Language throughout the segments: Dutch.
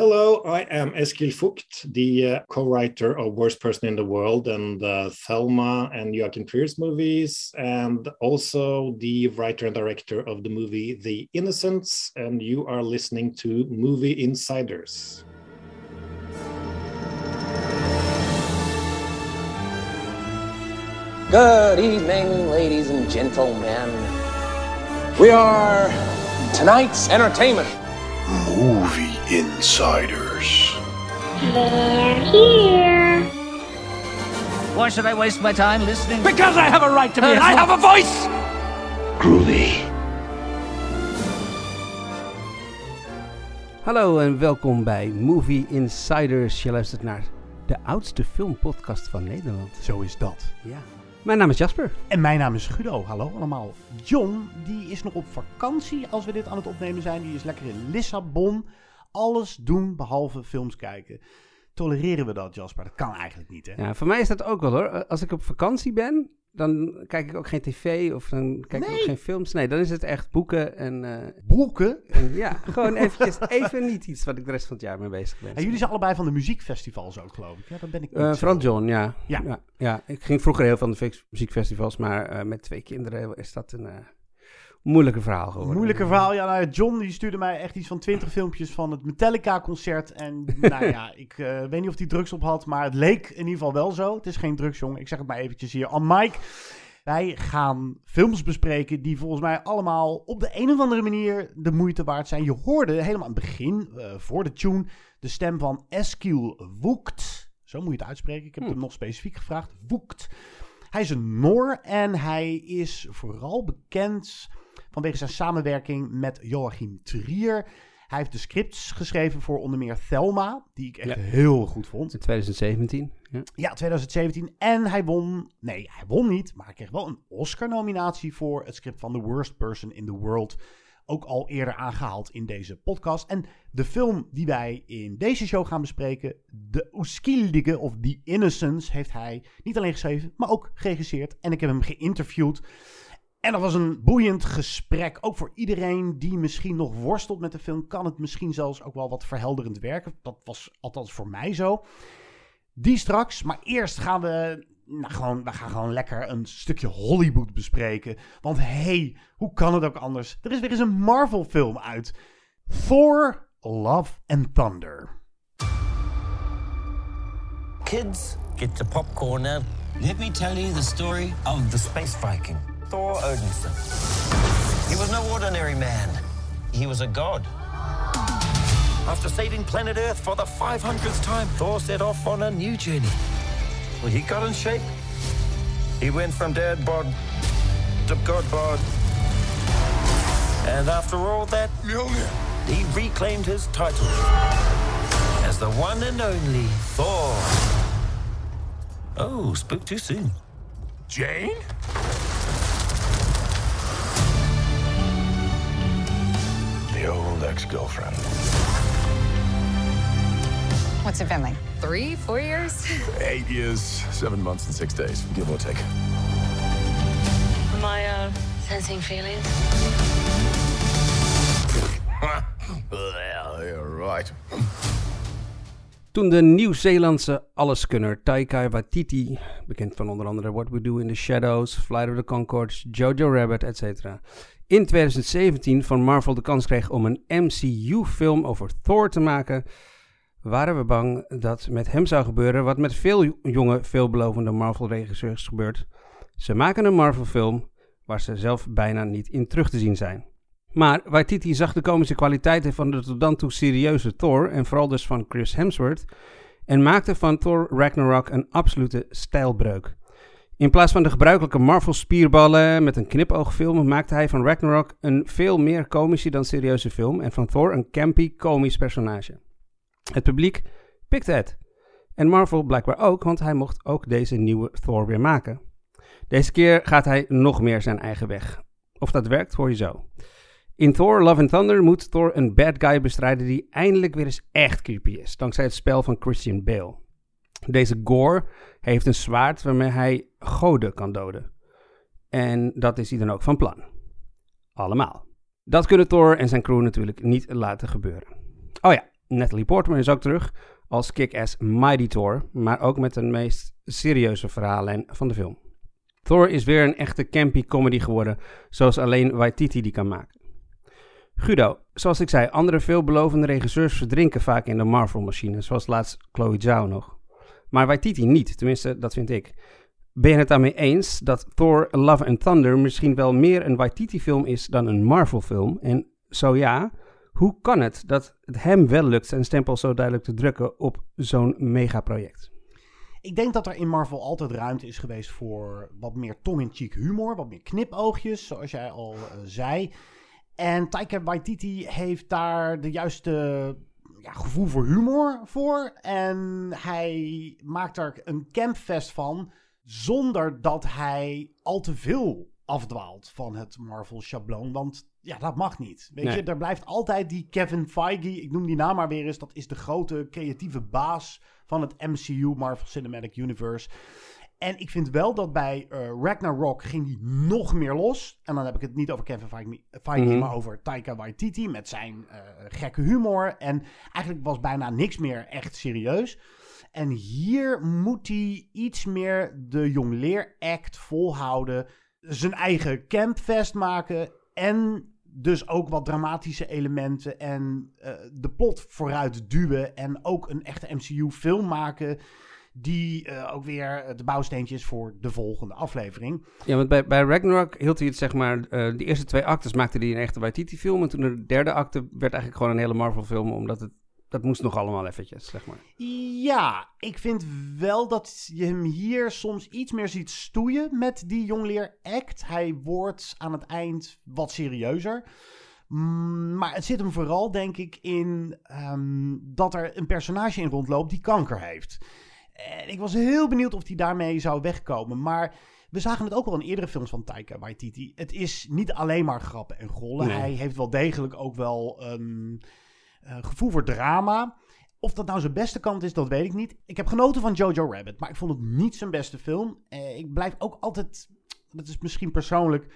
Hello, I am Eskil Fucht, the uh, co-writer of Worst Person in the World and uh, Thelma and Joachim Trier's movies, and also the writer and director of the movie The Innocents. And you are listening to Movie Insiders. Good evening, ladies and gentlemen. We are tonight's entertainment. Movie Insiders. They're here. Why should I waste my time listening? Because I have a right to be. And I have a voice. Groovy. Hallo en welkom bij Movie Insiders. Je luistert naar de oudste filmpodcast van Nederland. Zo is dat. Ja. Mijn naam is Jasper. En mijn naam is Guido. Hallo allemaal. John, die is nog op vakantie als we dit aan het opnemen zijn. Die is lekker in Lissabon. Alles doen behalve films kijken. Tolereren we dat, Jasper? Dat kan eigenlijk niet, hè? Ja, voor mij is dat ook wel hoor. Als ik op vakantie ben, dan kijk ik ook geen tv of dan kijk ik ook geen films. Nee, dan is het echt boeken en, eh, Boeken. en ja, gewoon eventjes even niet iets wat ik de rest van het jaar mee bezig ben. En jullie zijn allebei van de muziekfestivals ook, geloof ik. Ja, dan ben ik niet Eh, vooral John, ja. Ja. ja. ja. ik ging vroeger heel aan de muziekfestivals, maar eh, met twee kinderen is dat een moeilijke verhaal geworden. Moeilijke verhaal. Ja, nou, John die stuurde mij echt iets van 20 filmpjes van het Metallica-concert. En nou ja, ik eh, weet niet of hij drugs op had, maar het leek in ieder geval wel zo. Het is geen drugs, jongen. Ik zeg het maar eventjes hier aan Mike. Wij gaan films bespreken die volgens mij allemaal op de een of andere manier de moeite waard zijn. Je hoorde helemaal aan het begin, eh, voor de tune, de stem van Eskil Woekt. Zo moet je het uitspreken. Ik heb Hm. hem nog specifiek gevraagd. Woekt. Hij is een Noor en hij is vooral bekend vanwege zijn samenwerking met Joachim Trier. Hij heeft de scripts geschreven voor onder meer Thelma, die ik echt Ja. heel goed vond. In 2017. Ja. Ja, 2017. En hij won, nee, hij won niet, maar hij kreeg wel een Oscar-nominatie voor het script van The Worst Person in the World. Ook al eerder aangehaald in deze podcast. En de film die wij in deze show gaan bespreken, De Oeskildige of The Innocence, heeft hij niet alleen geschreven, maar ook geregisseerd. En ik heb hem geïnterviewd. En dat was een boeiend gesprek. Ook voor iedereen die misschien nog worstelt met de film, kan het misschien zelfs ook wel wat verhelderend werken. Dat was althans voor mij zo. Die straks, maar eerst gaan we, nou gewoon, we gaan gewoon lekker een stukje Hollywood bespreken. Want hey, hoe kan het ook anders? Er is weer eens een Marvel film uit. Thor, Love and Thunder. Kids, get your popcorn now. Let me tell you the story of the space Viking, Thor Odinson. He was no ordinary man, he was a god. After saving planet Earth for the 500th time, Thor set off on a new journey. Well, he got in shape. He went from dad bod to god bod. And after all that, he reclaimed his title as the one and only Thor. Oh, spoke too soon. Jane? Ex-girlfriend. What's your family? Three, four years? Eight years, seven months, and six days, give or take. Am I uh, sensing feelings? well, you're right. Toen de Nieuw-Zeelandse alleskunner Taika Waititi, bekend van onder andere What We Do in the Shadows, Flight of the Conchords, Jojo Rabbit, etc., in 2017 van Marvel de kans kreeg om een MCU-film over Thor te maken, waren we bang dat met hem zou gebeuren wat met veel jonge, veelbelovende Marvel-regisseurs gebeurt. Ze maken een Marvel-film waar ze zelf bijna niet in terug te zien zijn. Maar Waititi zag de komische kwaliteiten van de tot dan toe serieuze Thor, en vooral dus van Chris Hemsworth, en maakte van Thor Ragnarok een absolute stijlbreuk. In plaats van de gebruikelijke Marvel-spierballen met een knipoogfilm, maakte hij van Ragnarok een veel meer komische dan serieuze film en van Thor een campy, komisch personage. Het publiek pikte het. En Marvel blijkbaar ook, want hij mocht ook deze nieuwe Thor weer maken. Deze keer gaat hij nog meer zijn eigen weg. Of dat werkt, hoor je zo. In Thor Love and Thunder moet Thor een bad guy bestrijden die eindelijk weer eens echt creepy is, dankzij het spel van Christian Bale. Deze Gore heeft een zwaard waarmee hij goden kan doden. En dat is hij dan ook van plan. Allemaal. Dat kunnen Thor en zijn crew natuurlijk niet laten gebeuren. Oh ja, Natalie Portman is ook terug als kick-ass Mighty Thor, maar ook met de meest serieuze verhaallijn van de film. Thor is weer een echte campy comedy geworden, zoals alleen Waititi die kan maken. Guido, zoals ik zei, andere veelbelovende regisseurs verdrinken vaak in de Marvel-machine, zoals laatst Chloe Zhao nog. Maar Waititi niet, tenminste, dat vind ik. Ben je het daarmee eens dat Thor Love and Thunder misschien wel meer een Waititi-film is dan een Marvel-film? En zo ja, hoe kan het dat het hem wel lukt zijn stempel zo duidelijk te drukken op zo'n megaproject? Ik denk dat er in Marvel altijd ruimte is geweest voor wat meer tong-in-cheek humor, wat meer knipoogjes, zoals jij al uh, zei. En Taika Waititi heeft daar de juiste ja, gevoel voor humor voor. En hij maakt er een campfest van, zonder dat hij al te veel afdwaalt van het Marvel-schabloon. Want ja, dat mag niet. Weet Nee. je, er blijft altijd die Kevin Feige, ik noem die naam maar weer eens, dat is de grote creatieve baas van het MCU, Marvel Cinematic Universe. En ik vind wel dat bij eh, Ragnarok ging die nog meer los. En dan heb ik het niet over Kevin Feige, Feige Mhm. maar over Taika Waititi met zijn eh, gekke humor. En eigenlijk was bijna niks meer echt serieus. En hier moet hij iets meer de jongleer-act volhouden. Zijn eigen campfest maken. En dus ook wat dramatische elementen. En eh, de plot vooruit duwen. En ook een echte MCU-film maken. Die eh, ook weer de bouwsteentje is voor de volgende aflevering. Ja, want bij, bij Ragnarok hield hij het zeg maar, eh, de eerste twee actes maakte hij een echte Waititi-film. En toen de derde acte werd eigenlijk gewoon een hele Marvel-film, omdat het, dat moest nog allemaal eventjes, zeg maar. Ja, ik vind wel dat je hem hier soms iets meer ziet stoeien met die jongleer act. Hij wordt aan het eind wat serieuzer. Mm, Maar het zit hem vooral, denk ik, in ehm, dat er een personage in rondloopt die kanker heeft. En ik was heel benieuwd of hij daarmee zou wegkomen. Maar we zagen het ook al in eerdere films van Taika Waititi. Het is niet alleen maar grappen en gollen. Nee. Hij heeft wel degelijk ook wel een eh, gevoel voor drama. Of dat nou zijn beste kant is, dat weet ik niet. Ik heb genoten van Jojo Rabbit, maar ik vond het niet zijn beste film. Eh, ik blijf ook altijd, dat is misschien persoonlijk,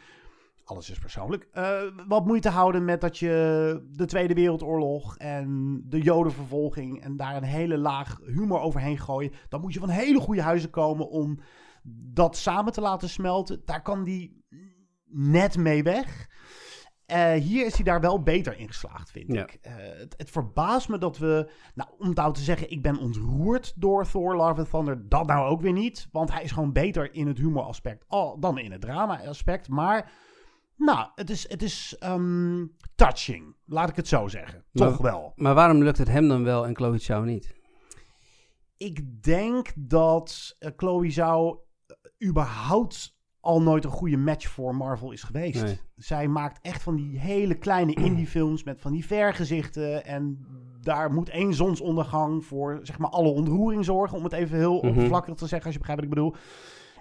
alles is persoonlijk, eh, wat moeite houden met dat je de Tweede Wereldoorlog en de Jodenvervolging en daar een hele laag humor overheen gooien. Dan moet je van hele goede huizen komen om dat samen te laten smelten. Daar kan die net mee weg. Eh, hier is hij daar wel beter in geslaagd, vind Ja. ik. Eh, het, het verbaast me dat we... Nou, om nou te zeggen, ik ben ontroerd door Thor Love and Thunder. Dat nou ook weer niet. Want hij is gewoon beter in het humoraspect al, dan in het drama-aspect. Maar, nou, het is, het is ehm, touching. Laat ik het zo zeggen. Toch wel. Maar waarom lukt het hem dan wel en Chloe Zhao niet? Ik denk dat eh, Chloe Zhao eh, überhaupt al nooit een goede match voor Marvel is geweest. Nee. Zij maakt echt van die hele kleine indie-films met van die vergezichten. En daar moet één zonsondergang voor zeg maar alle ontroering zorgen. Om het even heel Mhm. oppervlakkig te zeggen, als je begrijpt wat ik bedoel.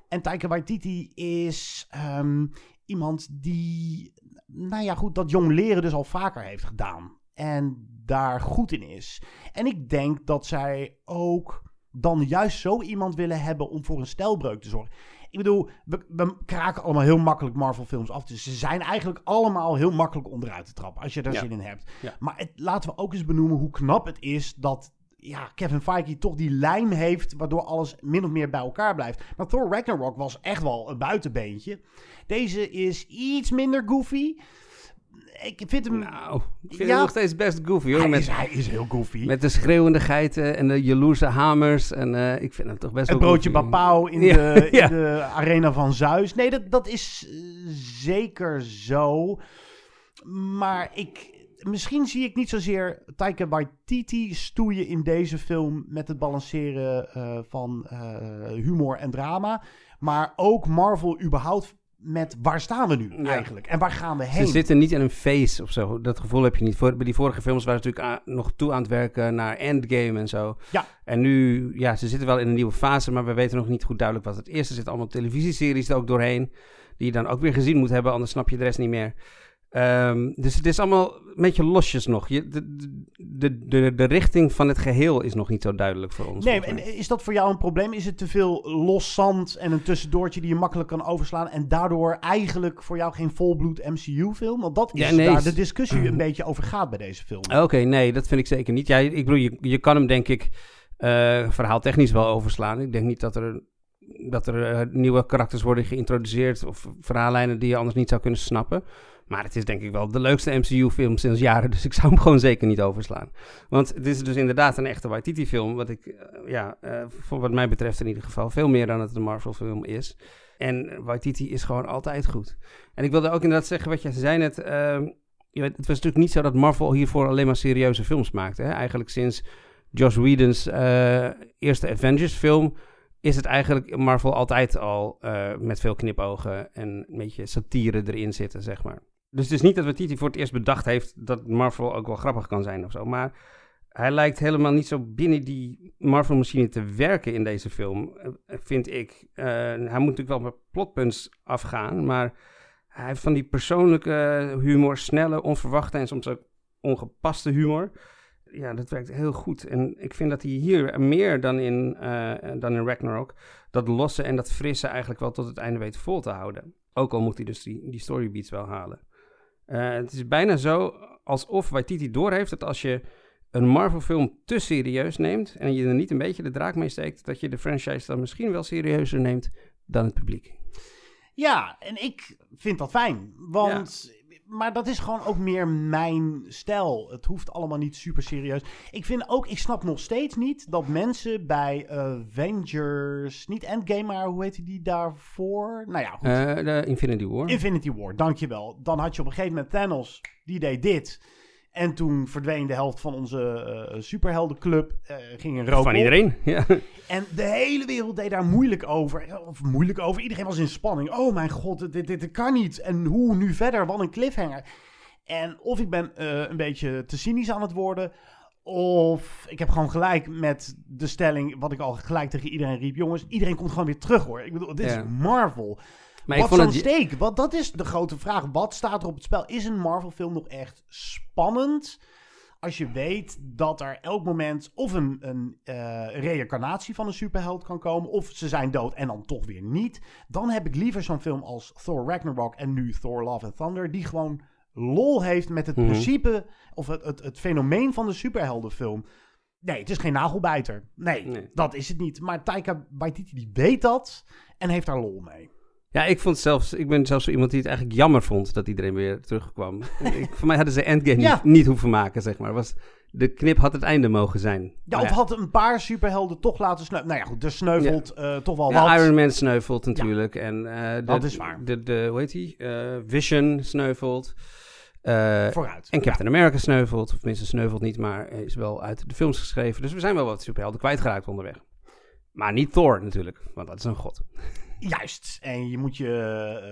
En Taika Waititi is ehm, iemand die, nou ja, goed, dat jong leren dus al vaker heeft gedaan. En daar goed in is. En ik denk dat zij ook dan juist zo iemand willen hebben om voor een stijlbreuk te zorgen. Ik bedoel, we, we kraken allemaal heel makkelijk Marvel-films af. Dus ze zijn eigenlijk allemaal heel makkelijk onderuit te trappen. Als je daar Ja. zin in hebt. Ja. Maar het, laten we ook eens benoemen hoe knap het is dat ja, Kevin Feige toch die lijm heeft. Waardoor alles min of meer bij elkaar blijft. Maar Thor Ragnarok was echt wel een buitenbeentje. Deze is iets minder goofy. Ik vind hem. Nou, ik vind Ja. hem nog steeds best goofy hoor. hij, Met, is, hij is heel goofy. met de schreeuwende geiten en de jaloerse hamers. En eh, ik vind hem toch best Het wel broodje. Bapau in, Ja, de, in ja. de arena van Zeus. Nee, dat, dat is eh, zeker zo. Maar ik, misschien zie ik niet zozeer Taika Waititi stoeien in deze film... met het balanceren eh, van humor en drama. Maar ook Marvel überhaupt met waar staan we nu eigenlijk? En waar gaan we heen? Ze zitten niet in een phase of zo. Dat gevoel heb je niet. Voor, bij die vorige films waren ze natuurlijk aan- nog toe aan het werken naar Endgame en zo. Ja. En nu, ja, ze zitten wel in een nieuwe fase, maar we weten nog niet goed duidelijk wat het is. Er zitten allemaal televisieseries er ook doorheen, die je dan ook weer gezien moet hebben, anders snap je de rest niet meer. Ehm, dus het is allemaal een beetje losjes nog. Je, de, de, de, de richting van het geheel is nog niet zo duidelijk voor ons. Nee, en is dat voor jou een probleem? Is het te veel los zand en een tussendoortje die je makkelijk kan overslaan en daardoor eigenlijk voor jou geen volbloed MCU-film? Want dat is Ja, nee, waar de discussie een beetje over gaat bij deze film. Oké, nee, dat vind ik zeker niet. Ja, ik bedoel, je, je kan hem denk ik eh verhaaltechnisch wel overslaan. Ik denk niet dat er, dat er eh, nieuwe karakters worden geïntroduceerd of verhaallijnen die je anders niet zou kunnen snappen. Maar het is denk ik wel de leukste MCU-film sinds jaren, dus ik zou hem gewoon zeker niet overslaan. Want het is dus inderdaad een echte Waititi-film, wat ik, eh, ja, eh, voor wat mij betreft in ieder geval, veel meer dan het een Marvel-film is. En Waititi is gewoon altijd goed. En ik wilde ook inderdaad zeggen wat jij zei net, ehm, je weet, het was natuurlijk niet zo dat Marvel hiervoor alleen maar serieuze films maakte. Hè? Eigenlijk sinds Joss Whedon's eh, eerste Avengers-film is het eigenlijk Marvel altijd al met veel knipogen en een beetje satire erin zitten, zeg maar. Dus het is niet dat Waititi voor het eerst bedacht heeft dat Marvel ook wel grappig kan zijn of zo, maar hij lijkt helemaal niet zo binnen die Marvel-machine te werken in deze film, eh, vind ik. Eh, hij moet natuurlijk wel met plotpunts afgaan, maar hij heeft van die persoonlijke humor, snelle, onverwachte en soms ook ongepaste humor. Ja, dat werkt heel goed. En ik vind dat hij hier meer dan in, eh, dan in Ragnarok dat losse en dat frisse eigenlijk wel tot het einde weet vol te houden. Ook al moet hij dus die, die storybeats wel halen. Eh, het is bijna zo alsof Waititi doorheeft dat als je een Marvel-film te serieus neemt en je er niet een beetje de draak mee steekt, dat je de franchise dan misschien wel serieuzer neemt dan het publiek. Ja, en ik vind dat fijn. Want, maar dat is gewoon ook meer mijn stijl. Het hoeft allemaal niet super serieus. Ik vind ook, ik snap nog steeds niet dat mensen bij Avengers, niet Endgame, maar hoe heet die daarvoor? Nou ja, goed. Eh, de Infinity War. Infinity War, dankjewel. Dan had je op een gegeven moment Thanos, die deed dit. En toen verdween de helft van onze eh, superheldenclub, eh, ging een rook Van op. iedereen, ja. En de hele wereld deed daar moeilijk over. Of moeilijk over. Iedereen was in spanning. Oh mijn god, dit, dit, dit kan niet. En hoe nu verder? Wat een cliffhanger. En of ik ben eh, een beetje te cynisch aan het worden. Of ik heb gewoon gelijk met de stelling, wat ik al gelijk tegen iedereen riep. Jongens, iedereen komt gewoon weer terug hoor. Ik bedoel, dit Ja. is Marvel. Maar ik Wat vond zo'n het- steek? Wat, dat is de grote vraag. Wat staat er op het spel? Is een Marvel film nog echt spannend? Als je weet dat er elk moment of een, een eh, reïncarnatie van een superheld kan komen, of ze zijn dood en dan toch weer niet. Dan heb ik liever zo'n film als Thor Ragnarok en nu Thor Love and Thunder, die gewoon lol heeft met het Mhm. principe of het, het, het fenomeen van de superheldenfilm. Nee, het is geen nagelbijter. Nee, dat is het niet. Maar Taika Waititi die weet dat en heeft daar lol mee. Ja, ik vond zelfs, ik ben zelfs zo iemand die het eigenlijk jammer vond dat iedereen weer terugkwam. ik, voor mij hadden ze Endgame Ja. niet, niet hoeven maken, zeg maar. Was, de knip had het einde mogen zijn. Ja, of had een paar superhelden toch laten sneuvelen. Nou ja, goed, er sneuvelt eh, toch wel Ja, wat. Iron Man sneuvelt natuurlijk. En, eh, de, Dat is waar. De, de, hoe heet die? Eh, Vision sneuvelt. Vooruit, En Captain America sneuvelt. Of tenminste, sneuvelt niet, maar is wel uit de films geschreven. Dus we zijn wel wat superhelden kwijtgeraakt onderweg. Maar niet Thor natuurlijk, want dat is een god. Juist. En je moet je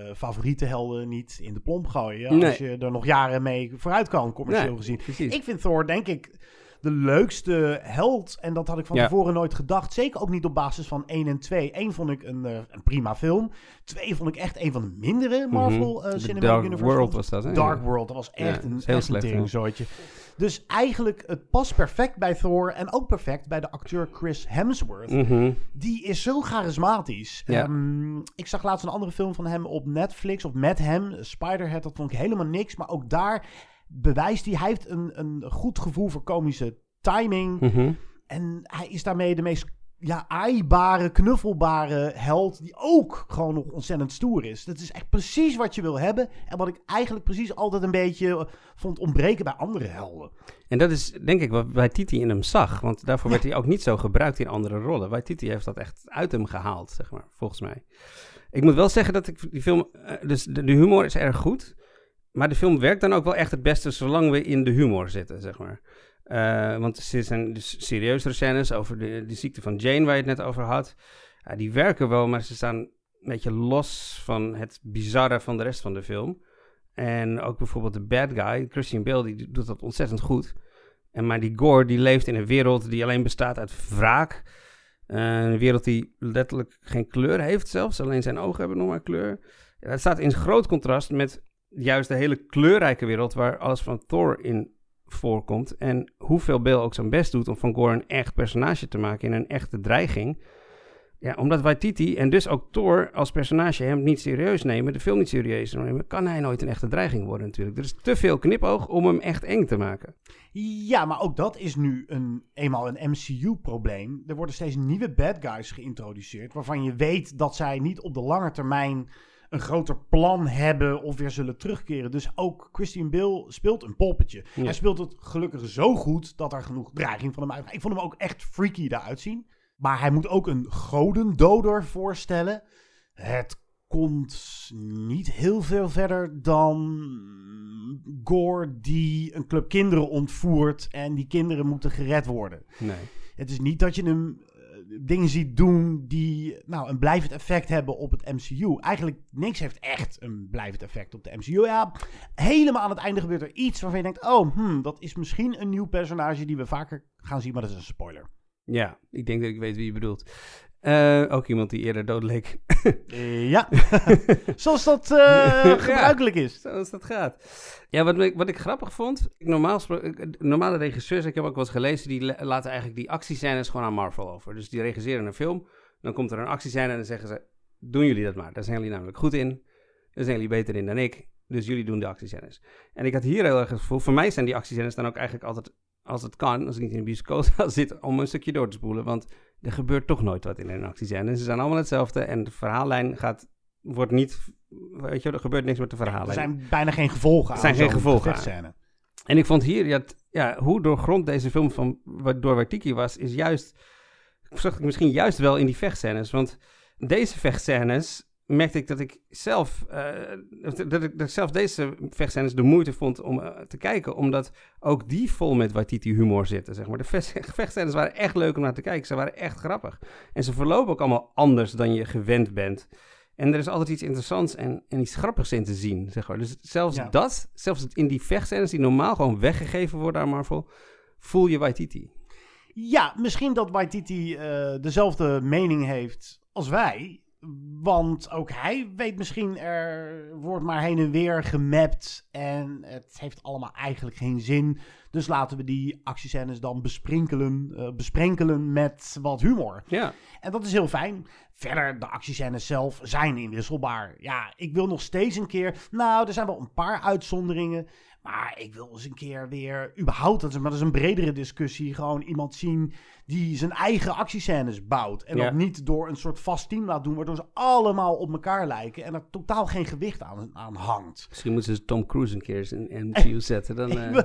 eh, favoriete helden niet in de plomp gooien. Nee. Als je er nog jaren mee vooruit kan, commercieel Nee, gezien. precies. Ik vind Thor, denk ik, de leukste held. En dat had ik van Ja. tevoren nooit gedacht. Zeker ook niet op basis van 1 en 2. 1 vond ik een, eh, een prima film. 2 vond ik echt een van de mindere Marvel The Cinematic Dark Universe World films. was dat, hè? Dark. World, dat was echt Ja, een, heel echt een ja. Dus eigenlijk, het past perfect bij Thor. En ook perfect bij de acteur Chris Hemsworth. Mhm. Die is zo charismatisch. Ja. Ehm, ik zag laatst een andere film van hem op Netflix, of met hem, Spiderhead. Dat vond ik helemaal niks. Maar ook daar bewijst hij, hij heeft een, een goed gevoel voor komische timing. Mhm. En hij is daarmee de meest ja, aaibare, knuffelbare held. Die ook gewoon nog ontzettend stoer is. Dat is echt precies wat je wil hebben. En wat ik eigenlijk precies altijd een beetje eh, vond ontbreken bij andere helden. En dat is denk ik wat Waititi in hem zag. Want daarvoor werd hij ook niet zo gebruikt in andere rollen. Waititi heeft dat echt uit hem gehaald, zeg maar, volgens mij. Ik moet wel zeggen dat ik die film... eh, dus de, de humor is erg goed. Maar de film werkt dan ook wel echt het beste zolang we in de humor zitten, zeg maar. Eh, want er zijn dus serieuzere scènes over de, de ziekte van Jane, waar je het net over had. Ja, die werken wel, maar ze staan een beetje los van het bizarre van de rest van de film. En ook bijvoorbeeld de bad guy, Christian Bale, die doet dat ontzettend goed. En maar die Gore, die leeft in een wereld die alleen bestaat uit wraak. Eh, een wereld die letterlijk geen kleur heeft zelfs. Alleen zijn ogen hebben nog maar kleur. Ja, dat staat in groot contrast met juist de hele kleurrijke wereld waar alles van Thor in voorkomt. En hoeveel Bill ook zijn best doet om van Gore een echt personage te maken in een echte dreiging. Ja, omdat Waititi en dus ook Thor als personage hem niet serieus nemen, de film niet serieus nemen, kan hij nooit een echte dreiging worden natuurlijk. Er is te veel knipoog om hem echt eng te maken. Ja, maar ook dat is nu een, eenmaal een MCU-probleem. Er worden steeds nieuwe bad guys geïntroduceerd, waarvan je weet dat zij niet op de lange termijn een groter plan hebben of weer zullen terugkeren. Dus ook Christian Bale speelt een poppetje. Ja. Hij speelt het gelukkig zo goed dat er genoeg dreiging van hem uit. Ik vond hem ook echt freaky eruit zien. Maar hij moet ook een godendoder voorstellen. Het komt niet heel veel verder dan Gore die een club kinderen ontvoert en die kinderen moeten gered worden. Nee. Het is niet dat je hem dingen ziet doen die nou, een blijvend effect hebben op het MCU. Eigenlijk niks heeft echt een blijvend effect op de MCU. Ja, helemaal aan het einde gebeurt er iets waarvan je denkt... oh, hmm, dat is misschien een nieuw personage die we vaker gaan zien, maar dat is een spoiler. Ja, ik denk dat ik weet wie je bedoelt. Eh, ook iemand die eerder dood leek. Eh, ja, zoals dat eh, gebruikelijk is. Zoals dat gaat. Ja, wat ik, wat ik grappig vond, normaal ik- normale regisseurs, ik heb ook wel eens gelezen, die la- laten eigenlijk die actiescènes gewoon aan Marvel over. Dus die regisseren een film, dan komt er een actiescène en dan zeggen ze, doen jullie dat maar. Daar zijn jullie namelijk goed in, daar zijn jullie beter in dan ik, dus jullie doen de actiescènes. En ik had hier heel erg het gevoel, voor mij zijn die actiescènes dan ook eigenlijk altijd, als het kan, als ik niet in een bioscoopzaal zit, om een stukje door te spoelen, want er gebeurt toch nooit wat in een actiescène. Ze zijn allemaal hetzelfde en de verhaallijn gaat, wordt niet, weet je, er gebeurt niks met de Er verhaallijn. zijn bijna geen gevolgen Er zijn geen gevolgen aan. En ik vond hier, ja, ja, hoe doorgrond deze film van, door Waititi was, is juist, zag ik misschien juist wel in die vechtscènes. Want deze vechtscènes merkte ik dat ik zelf, eh, dat, ik, dat ik zelf deze vechtscènes de moeite vond om eh, te kijken. Omdat ook die vol met Waititi humor zitten, zeg maar. De vecht- vechtscènes waren echt leuk om naar te kijken. Ze waren echt grappig. En ze verlopen ook allemaal anders dan je gewend bent. En er is altijd iets interessants en, en iets grappigs in te zien, zeg maar. Dus zelfs Ja. dat, zelfs in die vechtscènes die normaal gewoon weggegeven worden aan Marvel, voel je Waititi. Ja, misschien dat Waititi eh, dezelfde mening heeft als wij. Want ook hij weet misschien, er wordt maar heen en weer gemapt. En het heeft allemaal eigenlijk geen zin. Dus laten we die actiescènes dan besprinkelen, eh, besprenkelen met wat humor. Ja. En dat is heel fijn. Verder, de actiescènes zelf zijn inwisselbaar. Ja, ik wil nog steeds een keer... Nou, er zijn wel een paar uitzonderingen. Maar ik wil eens een keer weer... Überhaupt, dat is, maar dat is een bredere discussie. Gewoon iemand zien die zijn eigen actiescènes bouwt. En Ja. dat niet door een soort vast team laat doen... waardoor ze allemaal op elkaar lijken... en er totaal geen gewicht aan, aan hangt. Misschien moeten ze Tom Cruise een keer eens in in MCU zetten. Dan, eh,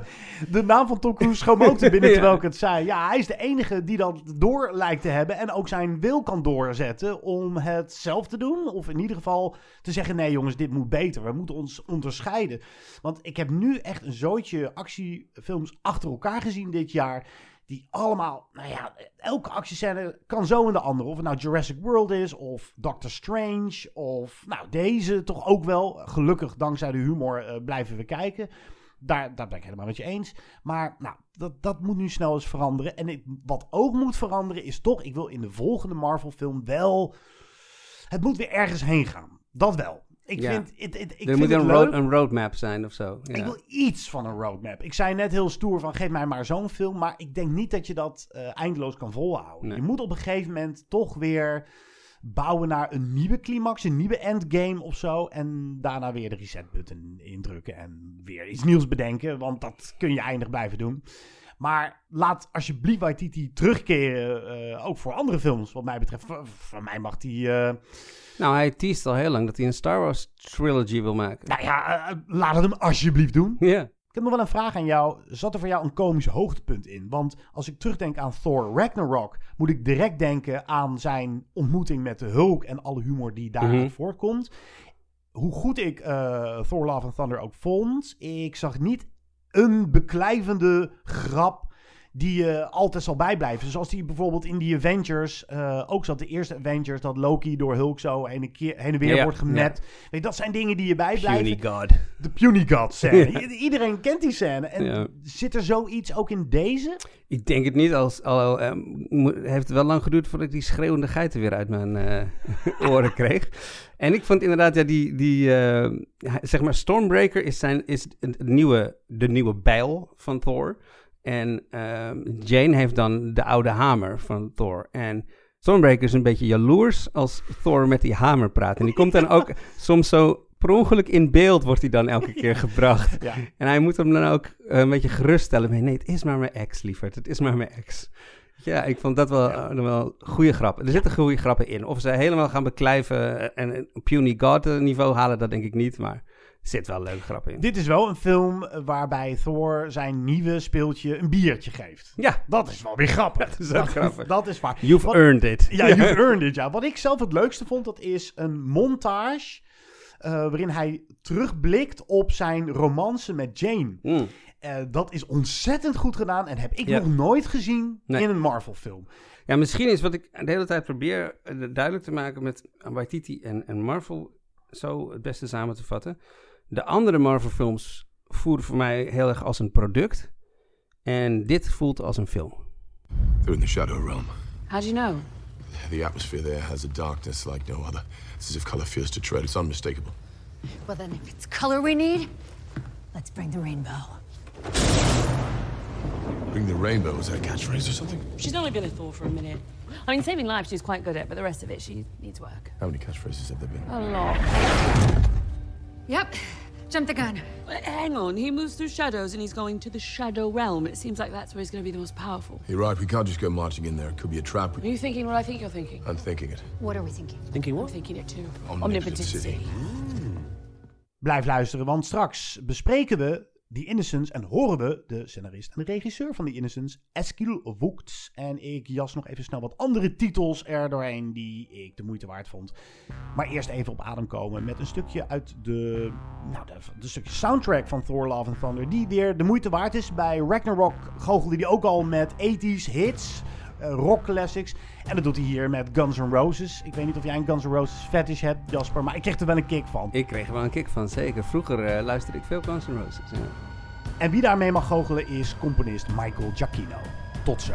De naam van Tom Cruise schoot ook te binnen Ja. terwijl ik het zei. Ja, hij is de enige die dat door lijkt te hebben. En ook zijn wil kan doorzetten om het zelf te doen. Of in ieder geval te zeggen: nee, jongens, dit moet beter. We moeten ons onderscheiden. Want ik heb nu echt een zootje actiefilms achter elkaar gezien dit jaar. Die allemaal, nou ja, elke actiescène kan zo in de andere. Of het nou Jurassic World is, of Doctor Strange, of nou deze toch ook wel. Gelukkig, dankzij de humor, eh, blijven we kijken. Daar, daar ben ik helemaal met je eens. Maar nou, dat, dat moet nu snel eens veranderen. En wat ook moet veranderen is toch, ik wil in de volgende Marvel film wel... Het moet weer ergens heen gaan. Dat wel. Ik Ja. vind, het, het, ik er vind moet een, road, een roadmap zijn of zo. Ja. Ik wil iets van een roadmap. Ik zei net heel stoer van geef mij maar zo'n film. Maar ik denk niet dat je dat eh, eindeloos kan volhouden. Nee. Je moet op een gegeven moment toch weer bouwen naar een nieuwe climax, een nieuwe endgame of zo. En daarna weer de reset button indrukken en weer iets nieuws bedenken. Want dat kun je eindig blijven doen. Maar laat alsjeblieft Waititi terugkeren, eh, ook voor andere films wat mij betreft. Van, van mij mag die... eh, Nou, hij teast al heel lang dat hij een Star Wars trilogy wil maken. nou ja, eh, laat het hem alsjeblieft doen. Ja. Ik heb nog wel een vraag aan jou. Zat er voor jou een komisch hoogtepunt in? Want als ik terugdenk aan Thor Ragnarok, moet ik direct denken aan zijn ontmoeting met de Hulk en alle humor die daaruit voortkomt. Hoe goed ik eh, Thor Love and Thunder ook vond, ik zag niet een beklijvende grap die je altijd zal bijblijven. Zoals die bijvoorbeeld in die Avengers uh, ook zat. De eerste Avengers, dat Loki door Hulk zo heen en, keer, heen en weer wordt gemet. ja. Weet, je, dat zijn dingen die je bijblijven. Puny God. De Puny God scène. Iedereen kent die scène. En zit er zoiets ook in deze? Ik denk het niet, als, al eh, heeft het wel lang geduurd voordat ik die schreeuwende geiten weer uit mijn eh, oren kreeg. En ik vond inderdaad, ja, die, die eh, zeg maar, Stormbreaker is, zijn, is het nieuwe, de nieuwe bijl van Thor. En ehm, Jane heeft dan de oude hamer van Thor. En Stormbreaker is een beetje jaloers als Thor met die hamer praat. En die komt dan ook soms zo per ongeluk in beeld, wordt hij dan elke keer gebracht. Ja. En hij moet hem dan ook eh, een beetje geruststellen. met, Nee, het is maar mijn ex, lieverd. Het is maar mijn ex. Ja, ik vond dat wel, eh, wel goede grappen. Er zitten goede grappen in. Of ze helemaal gaan beklijven en een Puny God niveau halen, dat denk ik niet. Maar zit wel leuke grappen in. Dit is wel een film waarbij Thor zijn nieuwe speeltje een biertje geeft. Ja, Dat is wel weer grappig. Dat is ook grappig. Dat is waar. you've Wat- earned it. Ja, you've earned it, ja. Wat ik zelf het leukste vond, dat is een montage... eh, waarin hij terugblikt op zijn romance met Jane. Mm. Eh, dat is ontzettend goed gedaan en heb ik Ja. nog nooit gezien Nee. in een Marvel-film. Ja, misschien is wat ik de hele tijd probeer eh, duidelijk te maken met Waititi en, en Marvel zo het beste samen te vatten. De andere Marvel-films voeren voor mij heel erg als een product. En dit voelt als een film. They're in the Shadow Realm. How do you know? The atmosphere there has a darkness like no other. It's as if color fears to tread. It's unmistakable. Well, then, if it's color we need, let's bring the rainbow. Bring the rainbow. Is that a catchphrase or something? She's only been a Thor for a minute. I mean, saving lives she's quite good at, but the rest of it, she needs work. How many catchphrases have there been? A lot. Yep. Jump the gun. But hang on, he moves through shadows and he's going to the Shadow Realm. It seems like that's where he's going to be the most powerful. You're right. We can't just go marching in there. It could be a trap. Are you thinking what I think you're thinking? I'm thinking it. What are we thinking? Thinking what? I'm thinking it too. Omnipotent city. Blijf luisteren, want straks bespreken we The Innocents en horen we de scenarist en de regisseur van The Innocents, Eskil Voogts. En ik jas nog even snel wat andere titels er doorheen die ik de moeite waard vond. Maar eerst even op adem komen met een stukje uit de, nou, de, de stukje soundtrack van Thor Love and Thunder. Die weer de moeite waard is. Bij Ragnarok goochelde die ook al met 80s hits. Eh, rock classics. En dat doet hij hier met Guns N' Roses. Ik weet niet of jij een Guns N' Roses fetish hebt, Jasper, maar ik kreeg er wel een kick van. Ik kreeg er wel een kick van, zeker. Vroeger eh, luisterde ik veel Guns N' Roses. Ja. En wie daarmee mag goochelen is componist Michael Giacchino. Tot zo.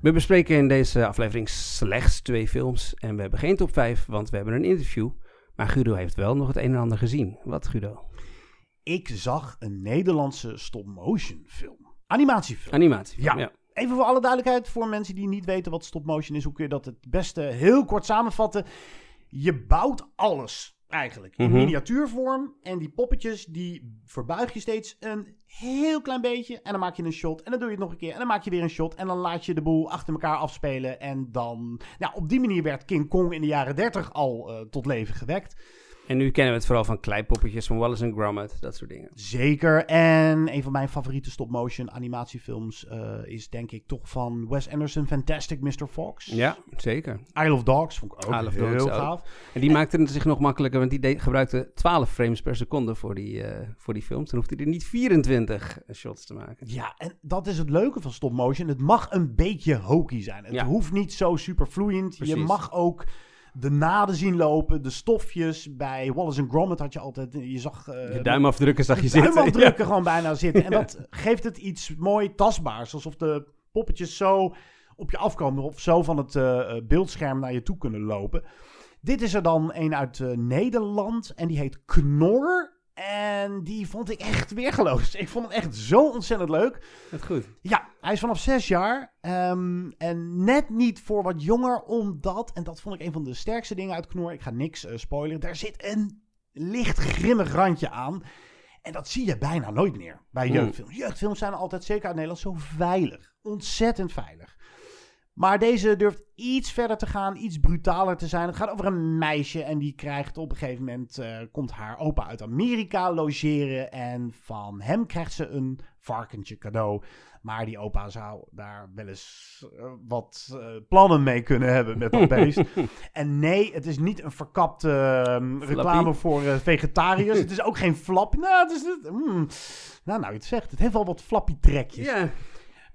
We bespreken in deze aflevering slechts twee films. En we hebben geen top 5, want we hebben een interview. Maar Guido heeft wel nog het een en ander gezien. Wat, Guido? Ik zag een Nederlandse stop-motion film. Animatiefilm. Animatiefilm, Ja. ja. Even voor alle duidelijkheid, voor mensen die niet weten wat stop-motion is, hoe kun je dat het beste heel kort samenvatten? Je bouwt alles eigenlijk in Mhm. miniatuurvorm en die poppetjes die verbuig je steeds een heel klein beetje en dan maak je een shot en dan doe je het nog een keer en dan maak je weer een shot en dan laat je de boel achter elkaar afspelen en dan... Nou, op die manier werd King Kong in de jaren 30 al eh, tot leven gewekt. En nu kennen we het vooral van kleipoppetjes van Wallace and Gromit, dat soort dingen. Zeker. En een van mijn favoriete stop-motion animatiefilms eh, is denk ik toch van Wes Anderson, Fantastic Mr. Fox. Ja, zeker. Isle of Dogs vond ik ook Isle of heel Dogs ook. gaaf. En die maakte het zich nog makkelijker, want die deed- gebruikte 12 frames per seconde voor die, eh, voor die films. Dan hoefde hij er niet 24 shots te maken. Ja, en dat is het leuke van stop-motion. Het mag een beetje hokey zijn. Het Ja. hoeft niet zo super vloeiend. Je mag ook de naden zien lopen, de stofjes. Bij Wallace and Gromit had je altijd... Je zag... Je duimafdrukken zag je zitten. duimafdrukken Ja. gewoon bijna zitten. En dat geeft het iets mooi tastbaars. Alsof de poppetjes zo op je afkomen. Of zo van het eh, eh, beeldscherm naar je toe kunnen lopen. Dit is er dan een uit Nederland. En die heet Knor. En die vond ik echt weergeloos. Ik vond hem echt zo ontzettend leuk. Dat goed. Ja, hij is vanaf zes jaar. ehm, en net niet voor wat jonger, omdat... En dat vond ik een van de sterkste dingen uit Knor. Ik ga niks eh, spoileren. Daar zit een licht grimmig randje aan. En dat zie je bijna nooit meer bij jeugdfilms. Jeugdfilms zijn altijd, zeker uit Nederland, zo veilig. Ontzettend veilig. Maar deze durft iets verder te gaan, iets brutaler te zijn. Het gaat over een meisje en die krijgt op een gegeven moment... eh, komt haar opa uit Amerika logeren en van hem krijgt ze een varkentje cadeau. Maar die opa zou daar wel eens eh, wat eh, plannen mee kunnen hebben met dat beest. en nee, het is niet een verkapte ehm, reclame voor vegetariërs. het is ook geen flap. Nou, het is, mm. nou, nou, je het zegt. Het heeft wel wat flappy trekjes. Ja.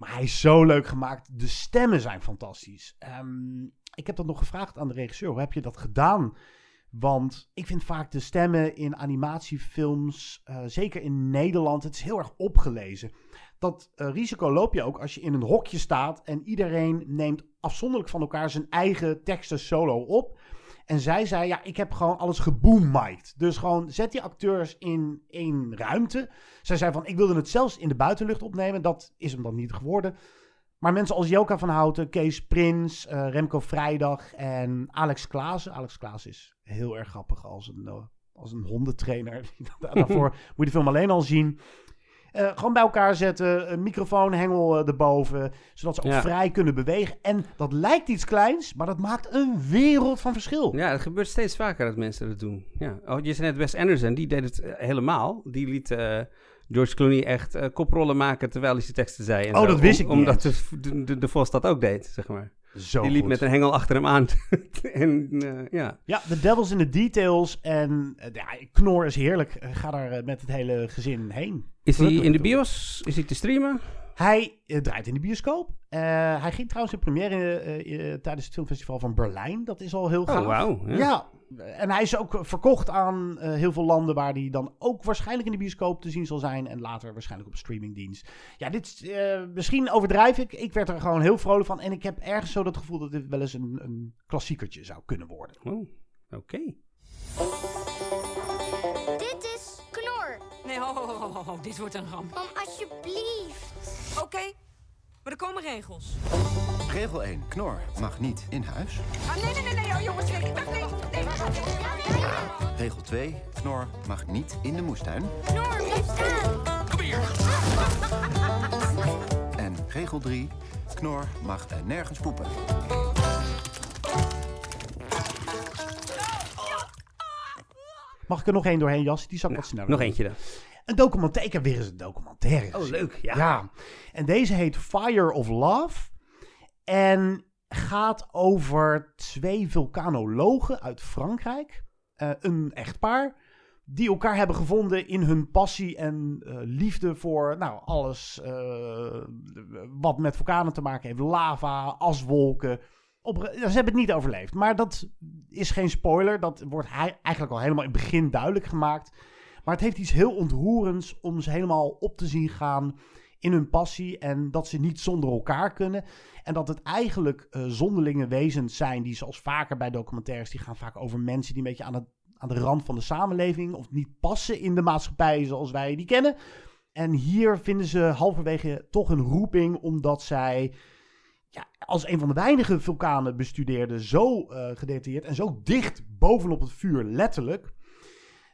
Maar hij is zo leuk gemaakt. De stemmen zijn fantastisch. Ehm, ik heb dat nog gevraagd aan de regisseur. Hoe heb je dat gedaan? Want ik vind vaak de stemmen in animatiefilms, eh, zeker in Nederland, het is heel erg opgelezen. Dat eh, risico loop je ook als je in een hokje staat en iedereen neemt afzonderlijk van elkaar zijn eigen teksten solo op. En zij zei, ja, ik heb gewoon alles geboommiked. Dus gewoon zet die acteurs in één ruimte. Zij zei van, ik wilde het zelfs in de buitenlucht opnemen. Dat is hem dan niet geworden. Maar mensen als Joka van Houten, Kees Prins, eh, Remco Vrijdag en Alex Klaassen. Alex Klaassen is heel erg grappig als een, eh, als een hondentrainer. Daarvoor moet je de film alleen al zien. Eh, gewoon bij elkaar zetten, een microfoonhengel eh, erboven, zodat ze ook Ja. vrij kunnen bewegen. En dat lijkt iets kleins, maar dat maakt een wereld van verschil. Ja, het gebeurt steeds vaker dat mensen dat doen. Ja. Oh, je zei net Wes Anderson, die deed het eh, helemaal. Die liet George Clooney echt koprollen maken terwijl hij zijn teksten zei. En Oh, zo. dat wist Om- ik niet Omdat de, de, de, de Vos dat ook deed, zeg maar. Zo die liep goed. met een hengel achter hem aan. en eh, ja. Ja, The Devil's in the Details. En eh, ja, Knor is heerlijk. Eh, Ga daar met het hele gezin heen. Is hij in de bios? Is hij te streamen? Hij eh, draait in de bioscoop. Eh, hij ging trouwens in première eh, tijdens het filmfestival van Berlijn. Dat is al heel gaaf. Oh, wauw, ja. Ja. en hij is ook verkocht aan heel veel landen waar hij dan ook waarschijnlijk in de bioscoop te zien zal zijn. En later waarschijnlijk op streamingdienst. Ja, dit is, misschien overdrijf ik. Ik werd er gewoon heel vrolijk van. En ik heb ergens zo dat gevoel dat dit wel eens een, een klassiekertje zou kunnen worden. Oh, oké. Nee, ho, ho, ho, ho, ho, dit wordt een ramp. Mam, alsjeblieft. Oké, maar er komen regels. Regel 1. Knor mag niet in huis. Ah, nee, nee, nee, nee, oh, jongens, nee, wacht, nee, nee. Regel 2. Knor mag niet in de moestuin. Knor, blijf staan. Kom hier. En regel 3. Knor mag er nergens poepen. Mag ik er nog één doorheen, Jas? Die zal ik wat sneller Nog eentje dan. Een documentaire. Ik heb weer eens een documentaire Oh, leuk. Ja. Ja. En deze heet Fire of Love. En gaat over twee vulkanologen uit Frankrijk. Eh, een echtpaar. Die elkaar hebben gevonden in hun passie en eh, liefde voor nou, alles eh, wat met vulkanen te maken heeft. Lava, aswolken. Op, ze hebben het niet overleefd. Maar dat is geen spoiler. Dat wordt hij eigenlijk al helemaal in het begin duidelijk gemaakt. Maar het heeft iets heel ontroerends om ze helemaal op te zien gaan in hun passie en dat ze niet zonder elkaar kunnen. En dat het eigenlijk eh, zonderlinge wezens zijn die, zoals vaker bij documentaires, die gaan vaak over mensen die een beetje aan, het, aan de rand van de samenleving of niet passen in de maatschappij zoals wij die kennen. En hier vinden ze halverwege toch een roeping, omdat zij ja, als een van de weinige vulkanen bestudeerden, zo eh gedetailleerd en zo dicht bovenop het vuur, letterlijk,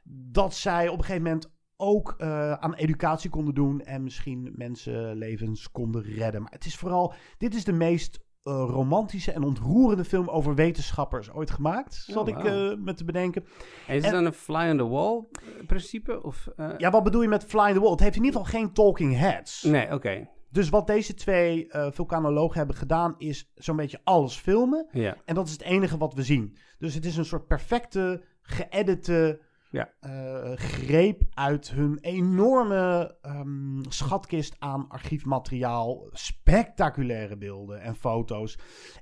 dat zij op een gegeven moment ook eh, aan educatie konden doen en misschien mensenlevens konden redden. Maar het is vooral, dit is de meest eh, romantische en ontroerende film over wetenschappers ooit gemaakt, zat Oh, ik wauw. eh, me te bedenken. En is het dan een fly on the wall principe? Of, Ja, wat bedoel je met Fly in the Wall? Het heeft in ieder geval geen talking heads. Nee, oké. Dus wat deze twee eh, vulkanologen hebben gedaan, is zo'n beetje alles filmen. Ja. En dat is het enige wat we zien. Dus het is een soort perfecte, geëdite Ja. eh, greep uit hun enorme ehm, schatkist aan archiefmateriaal. Spectaculaire beelden en foto's.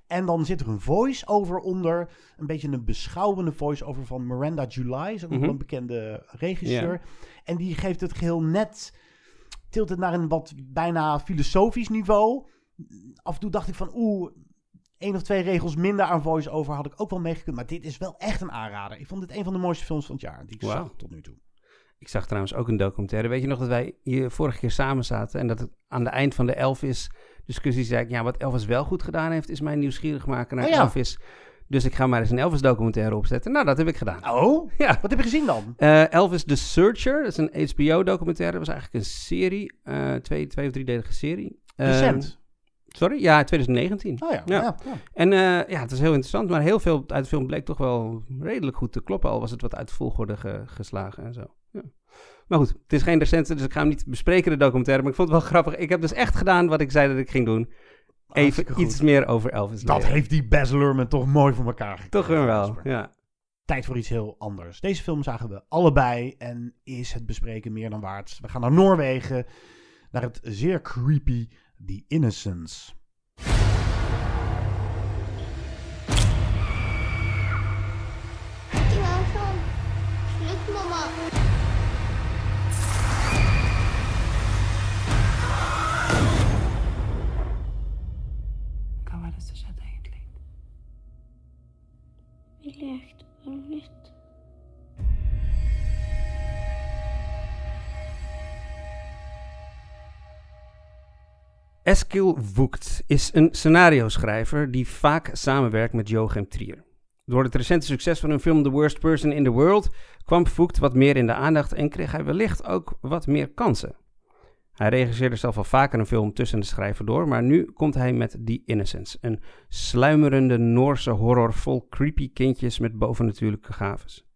En dan zit er een voice-over onder. Een beetje een beschouwende voice-over van Miranda July. Is ook Mhm. een bekende regisseur. Ja. En die geeft het geheel net... Tilt het naar een wat bijna filosofisch niveau. Af en toe dacht ik van... Oeh, één of twee regels minder aan voice-over had ik ook wel meegekund. Maar dit is wel echt een aanrader. Ik vond dit een van de mooiste films van het jaar die ik zag tot nu toe. Ik zag trouwens ook een documentaire. Weet je nog dat wij hier vorige keer samen zaten en dat het aan de eind van de Elvis discussie zei ik, ja, wat Elvis wel goed gedaan heeft, is mij nieuwsgierig maken naar Oh ja. Elvis. Dus ik ga maar eens een Elvis documentaire opzetten. Nou, dat heb ik gedaan. Oh? Ja. Wat heb je gezien dan? Eh, Elvis The Searcher, dat is een HBO documentaire. Dat was eigenlijk een serie, eh, twee, twee of driedelige serie. Ehm, Recent? sorry? Ja, 2019. Oh ja, ja, ja. En eh, ja, het is heel interessant, maar heel veel uit de film bleek toch wel redelijk goed te kloppen. Al was het wat uit de volgorde ge- geslagen en zo. Ja. Maar goed, het is geen recente, dus ik ga hem niet bespreken, de documentaire. Maar ik vond het wel grappig. Ik heb dus echt gedaan wat ik zei dat ik ging doen. Even goed. iets meer over Elvis Dat leren. heeft die Baz Luhrmann toch mooi voor elkaar gekregen. Toch weer wel, ja. Tijd voor iets heel anders. Deze film zagen we allebei en is het bespreken meer dan waard. We gaan naar Noorwegen, naar het zeer creepy The. Slutt, mamma. Bare litt. Eskil Voigt is een scenario-schrijver die vaak samenwerkt met Joachim Trier. Door het recente succes van hun film The Worst Person in the World kwam Voigt wat meer in de aandacht en kreeg hij wellicht ook wat meer kansen. Hij regisseerde zelf al vaker een film tussen de schrijver door, maar nu komt hij met The Innocents, een sluimerende Noorse horror vol creepy kindjes met bovennatuurlijke gaves.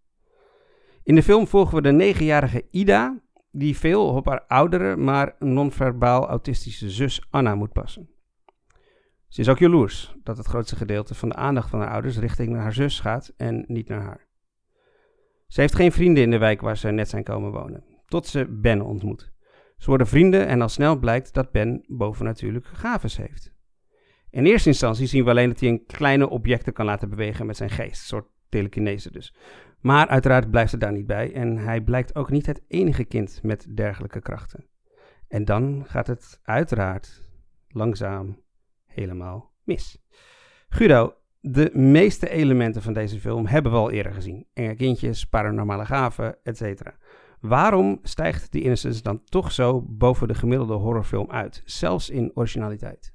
In de film volgen we de negenjarige Ida, die veel op haar oudere, maar non-verbaal autistische zus Anna moet passen. Ze is ook jaloers dat het grootste gedeelte van de aandacht van haar ouders richting haar zus gaat en niet naar haar. Ze heeft geen vrienden in de wijk waar ze net zijn komen wonen, tot ze Ben ontmoet. Ze worden vrienden en al snel blijkt dat Ben bovennatuurlijke gaves heeft. In eerste instantie zien we alleen dat hij een kleine objecten kan laten bewegen met zijn geest, een soort telekinese dus. Maar uiteraard blijft het daar niet bij en hij blijkt ook niet het enige kind met dergelijke krachten. En dan gaat het uiteraard langzaam helemaal mis. Guido, de meeste elementen van deze film hebben we al eerder gezien. Enge kindjes, paranormale gaven, etc. Waarom stijgt The Innocence dan toch zo boven de gemiddelde horrorfilm uit, zelfs in originaliteit?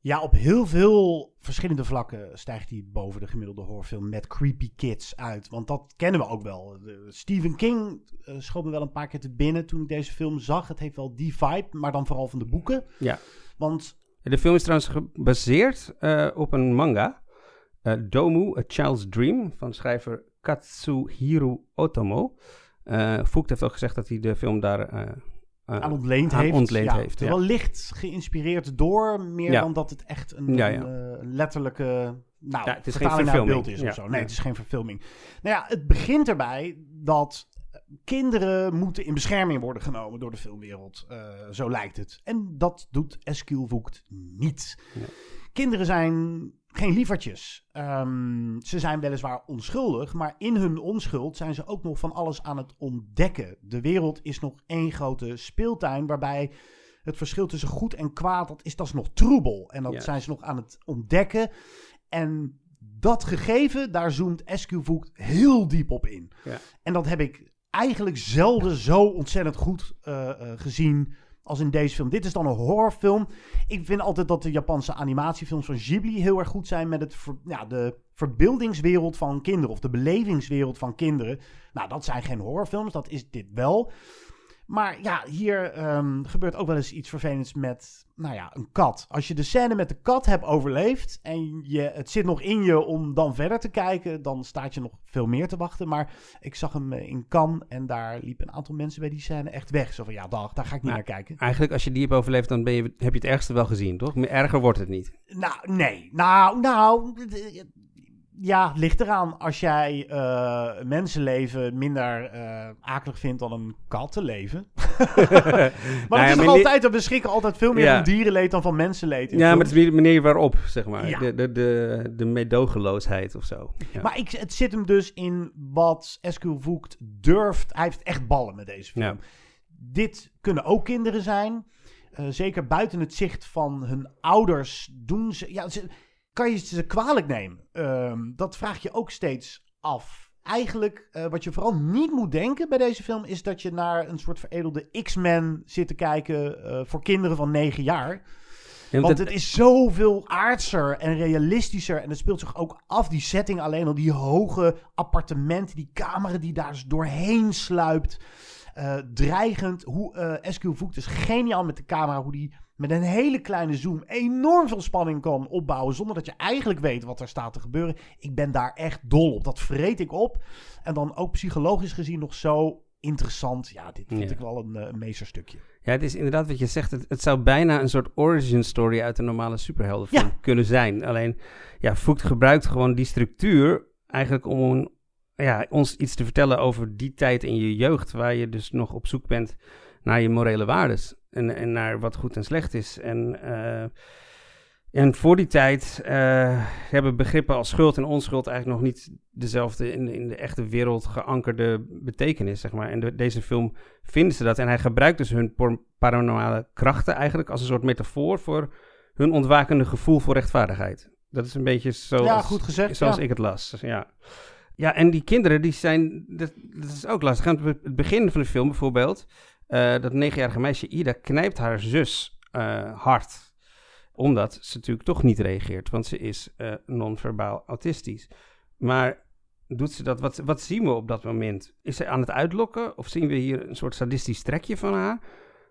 Ja, op heel veel verschillende vlakken stijgt hij boven de gemiddelde horrorfilm met creepy kids uit. Want dat kennen we ook wel. Stephen King eh, schoot me wel een paar keer te binnen toen ik deze film zag. Het heeft wel die vibe, maar dan vooral van de boeken. Ja. Want De film is trouwens gebaseerd eh, op een manga, eh, Domu, A Child's Dream, van schrijver Katsuhiro Otomo. Eh Voigt heeft ook gezegd dat hij de film daar eh, eh, aan ontleend aan heeft. ontleend ja, heeft, is ja. wel licht geïnspireerd door, meer Ja. dan dat het echt een, een, letterlijke nou, het is geen verfilming. beeld is of zo. Nee, het is geen verfilming. Nou ja, het begint erbij dat kinderen moeten in bescherming worden genomen door de filmwereld. Zo lijkt het. En dat doet Eskil Voigt niet. Kinderen zijn geen lievertjes. Ehm, ze zijn weliswaar onschuldig, maar in hun onschuld zijn ze ook nog van alles aan het ontdekken. De wereld is nog één grote speeltuin waarbij het verschil tussen goed en kwaad, dat is, dat is nog troebel. En dat zijn ze nog aan het ontdekken. En dat gegeven, daar zoomt SQ Voigt heel diep op in. Ja. En dat heb ik eigenlijk zelden zo ontzettend goed eh, eh, gezien als in deze film. Dit is dan een horrorfilm. Ik vind altijd dat de Japanse animatiefilms van Ghibli heel erg goed zijn met het ja, de verbeeldingswereld van kinderen of de belevingswereld van kinderen. Nou, dat zijn geen horrorfilms, dat is dit wel. Maar ja, hier ehm, gebeurt ook wel eens iets vervelends met, nou ja, een kat. Als je de scène met de kat hebt overleefd en je, het zit nog in je om dan verder te kijken, dan staat je nog veel meer te wachten. Maar ik zag hem eh, in Cannes en daar liepen een aantal mensen bij die scène echt weg. Zo van, ja, dag, daar ga ik niet Nou, naar kijken. Eigenlijk, als je die hebt overleefd, dan ben je, heb je het ergste wel gezien, toch? Meer Erger wordt het niet. Nou, nee. Nou, nou. Ja, ligt eraan. Als jij eh, mensenleven minder eh, akelig vindt dan een kattenleven. maar Nou het is altijd, we beschikken altijd veel meer Ja. van dierenleed dan van mensenleed. Ja, maar het is de manier waarop, zeg maar. Ja. De, de, de, de meedogenloosheid of zo. Maar ik, het zit hem dus in wat Eskel Voigt durft. Hij heeft echt ballen met deze film. Dit kunnen ook kinderen zijn. Eh, zeker buiten het zicht van hun ouders doen ze... Ja, ze kan je ze kwalijk nemen? Ehm, dat vraag je ook steeds af. Eigenlijk, eh, wat je vooral niet moet denken bij deze film... is dat je naar een soort veredelde X-Men zit te kijken... eh, voor kinderen van negen jaar... Ja, Want het is zoveel aardser en realistischer. En het speelt zich ook af, die setting alleen al. Die hoge appartementen, die camera die daar dus doorheen sluipt. Eh, dreigend. Hoe eh SQ Voigt is geniaal met de camera. Hoe die met een hele kleine zoom enorm veel spanning kan opbouwen. Zonder dat je eigenlijk weet wat er staat te gebeuren. Ik ben daar echt dol op. Dat vreet ik op. En dan ook psychologisch gezien nog zo interessant. Ja, dit vind Ja. ik wel een, eh, een meesterstukje. Ja, het is inderdaad wat je zegt. Het, het zou bijna een soort origin story uit een normale superheldenfilm kunnen zijn. Alleen, ja, gebruikt gewoon die structuur eigenlijk om een- ja, ons iets te vertellen over die tijd in je jeugd, waar je dus nog op zoek bent naar je morele waardes en, en naar wat goed en slecht is. En, eh, en voor die tijd eh, hebben begrippen als schuld en onschuld eigenlijk nog niet dezelfde in, in de echte wereld geankerde betekenis, zeg maar. En de- deze film vinden ze dat. En hij gebruikt dus hun paranormale krachten eigenlijk als een soort metafoor voor hun ontwakende gevoel voor rechtvaardigheid. Dat is een beetje zoals, Ja, goed gezegd, zoals ja. ik het las. Ja. ja, en die kinderen, die zijn, dat, dat is ook lastig. Aan het begin van de film bijvoorbeeld, eh, dat negenjarige meisje Ida knijpt haar zus eh, hard omdat ze natuurlijk toch niet reageert, want ze is eh non-verbaal autistisch. Maar doet ze dat? Wat, wat zien we op dat moment? Is ze aan het uitlokken? Of zien we hier een soort sadistisch trekje van haar?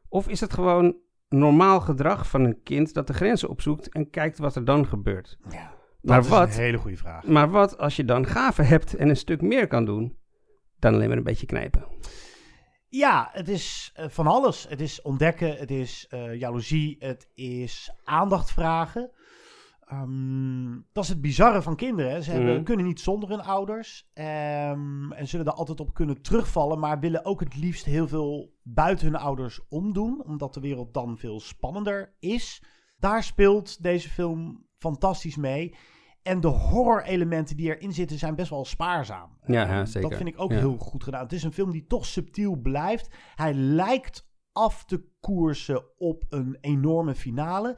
Of is het gewoon normaal gedrag van een kind dat de grenzen opzoekt en kijkt wat er dan gebeurt? Ja, maar is wat, een hele goede vraag. Maar wat als je dan gaven hebt en een stuk meer kan doen, dan alleen maar een beetje knijpen? Ja, het is eh, van alles. Het is ontdekken, het is eh, jaloezie, het is aandacht vragen. Ehm, dat is het bizarre van kinderen. Ze hebben, Mhm. kunnen niet zonder hun ouders. ehm, en zullen er altijd op kunnen terugvallen. Maar willen ook het liefst heel veel buiten hun ouders omdoen. Omdat de wereld dan veel spannender is. Daar speelt deze film fantastisch mee. En de horror-elementen die erin zitten zijn best wel spaarzaam. Ja, ja, zeker. Dat vind ik ook Ja. heel goed gedaan. Het is een film die toch subtiel blijft. Hij lijkt af te koersen op een enorme finale.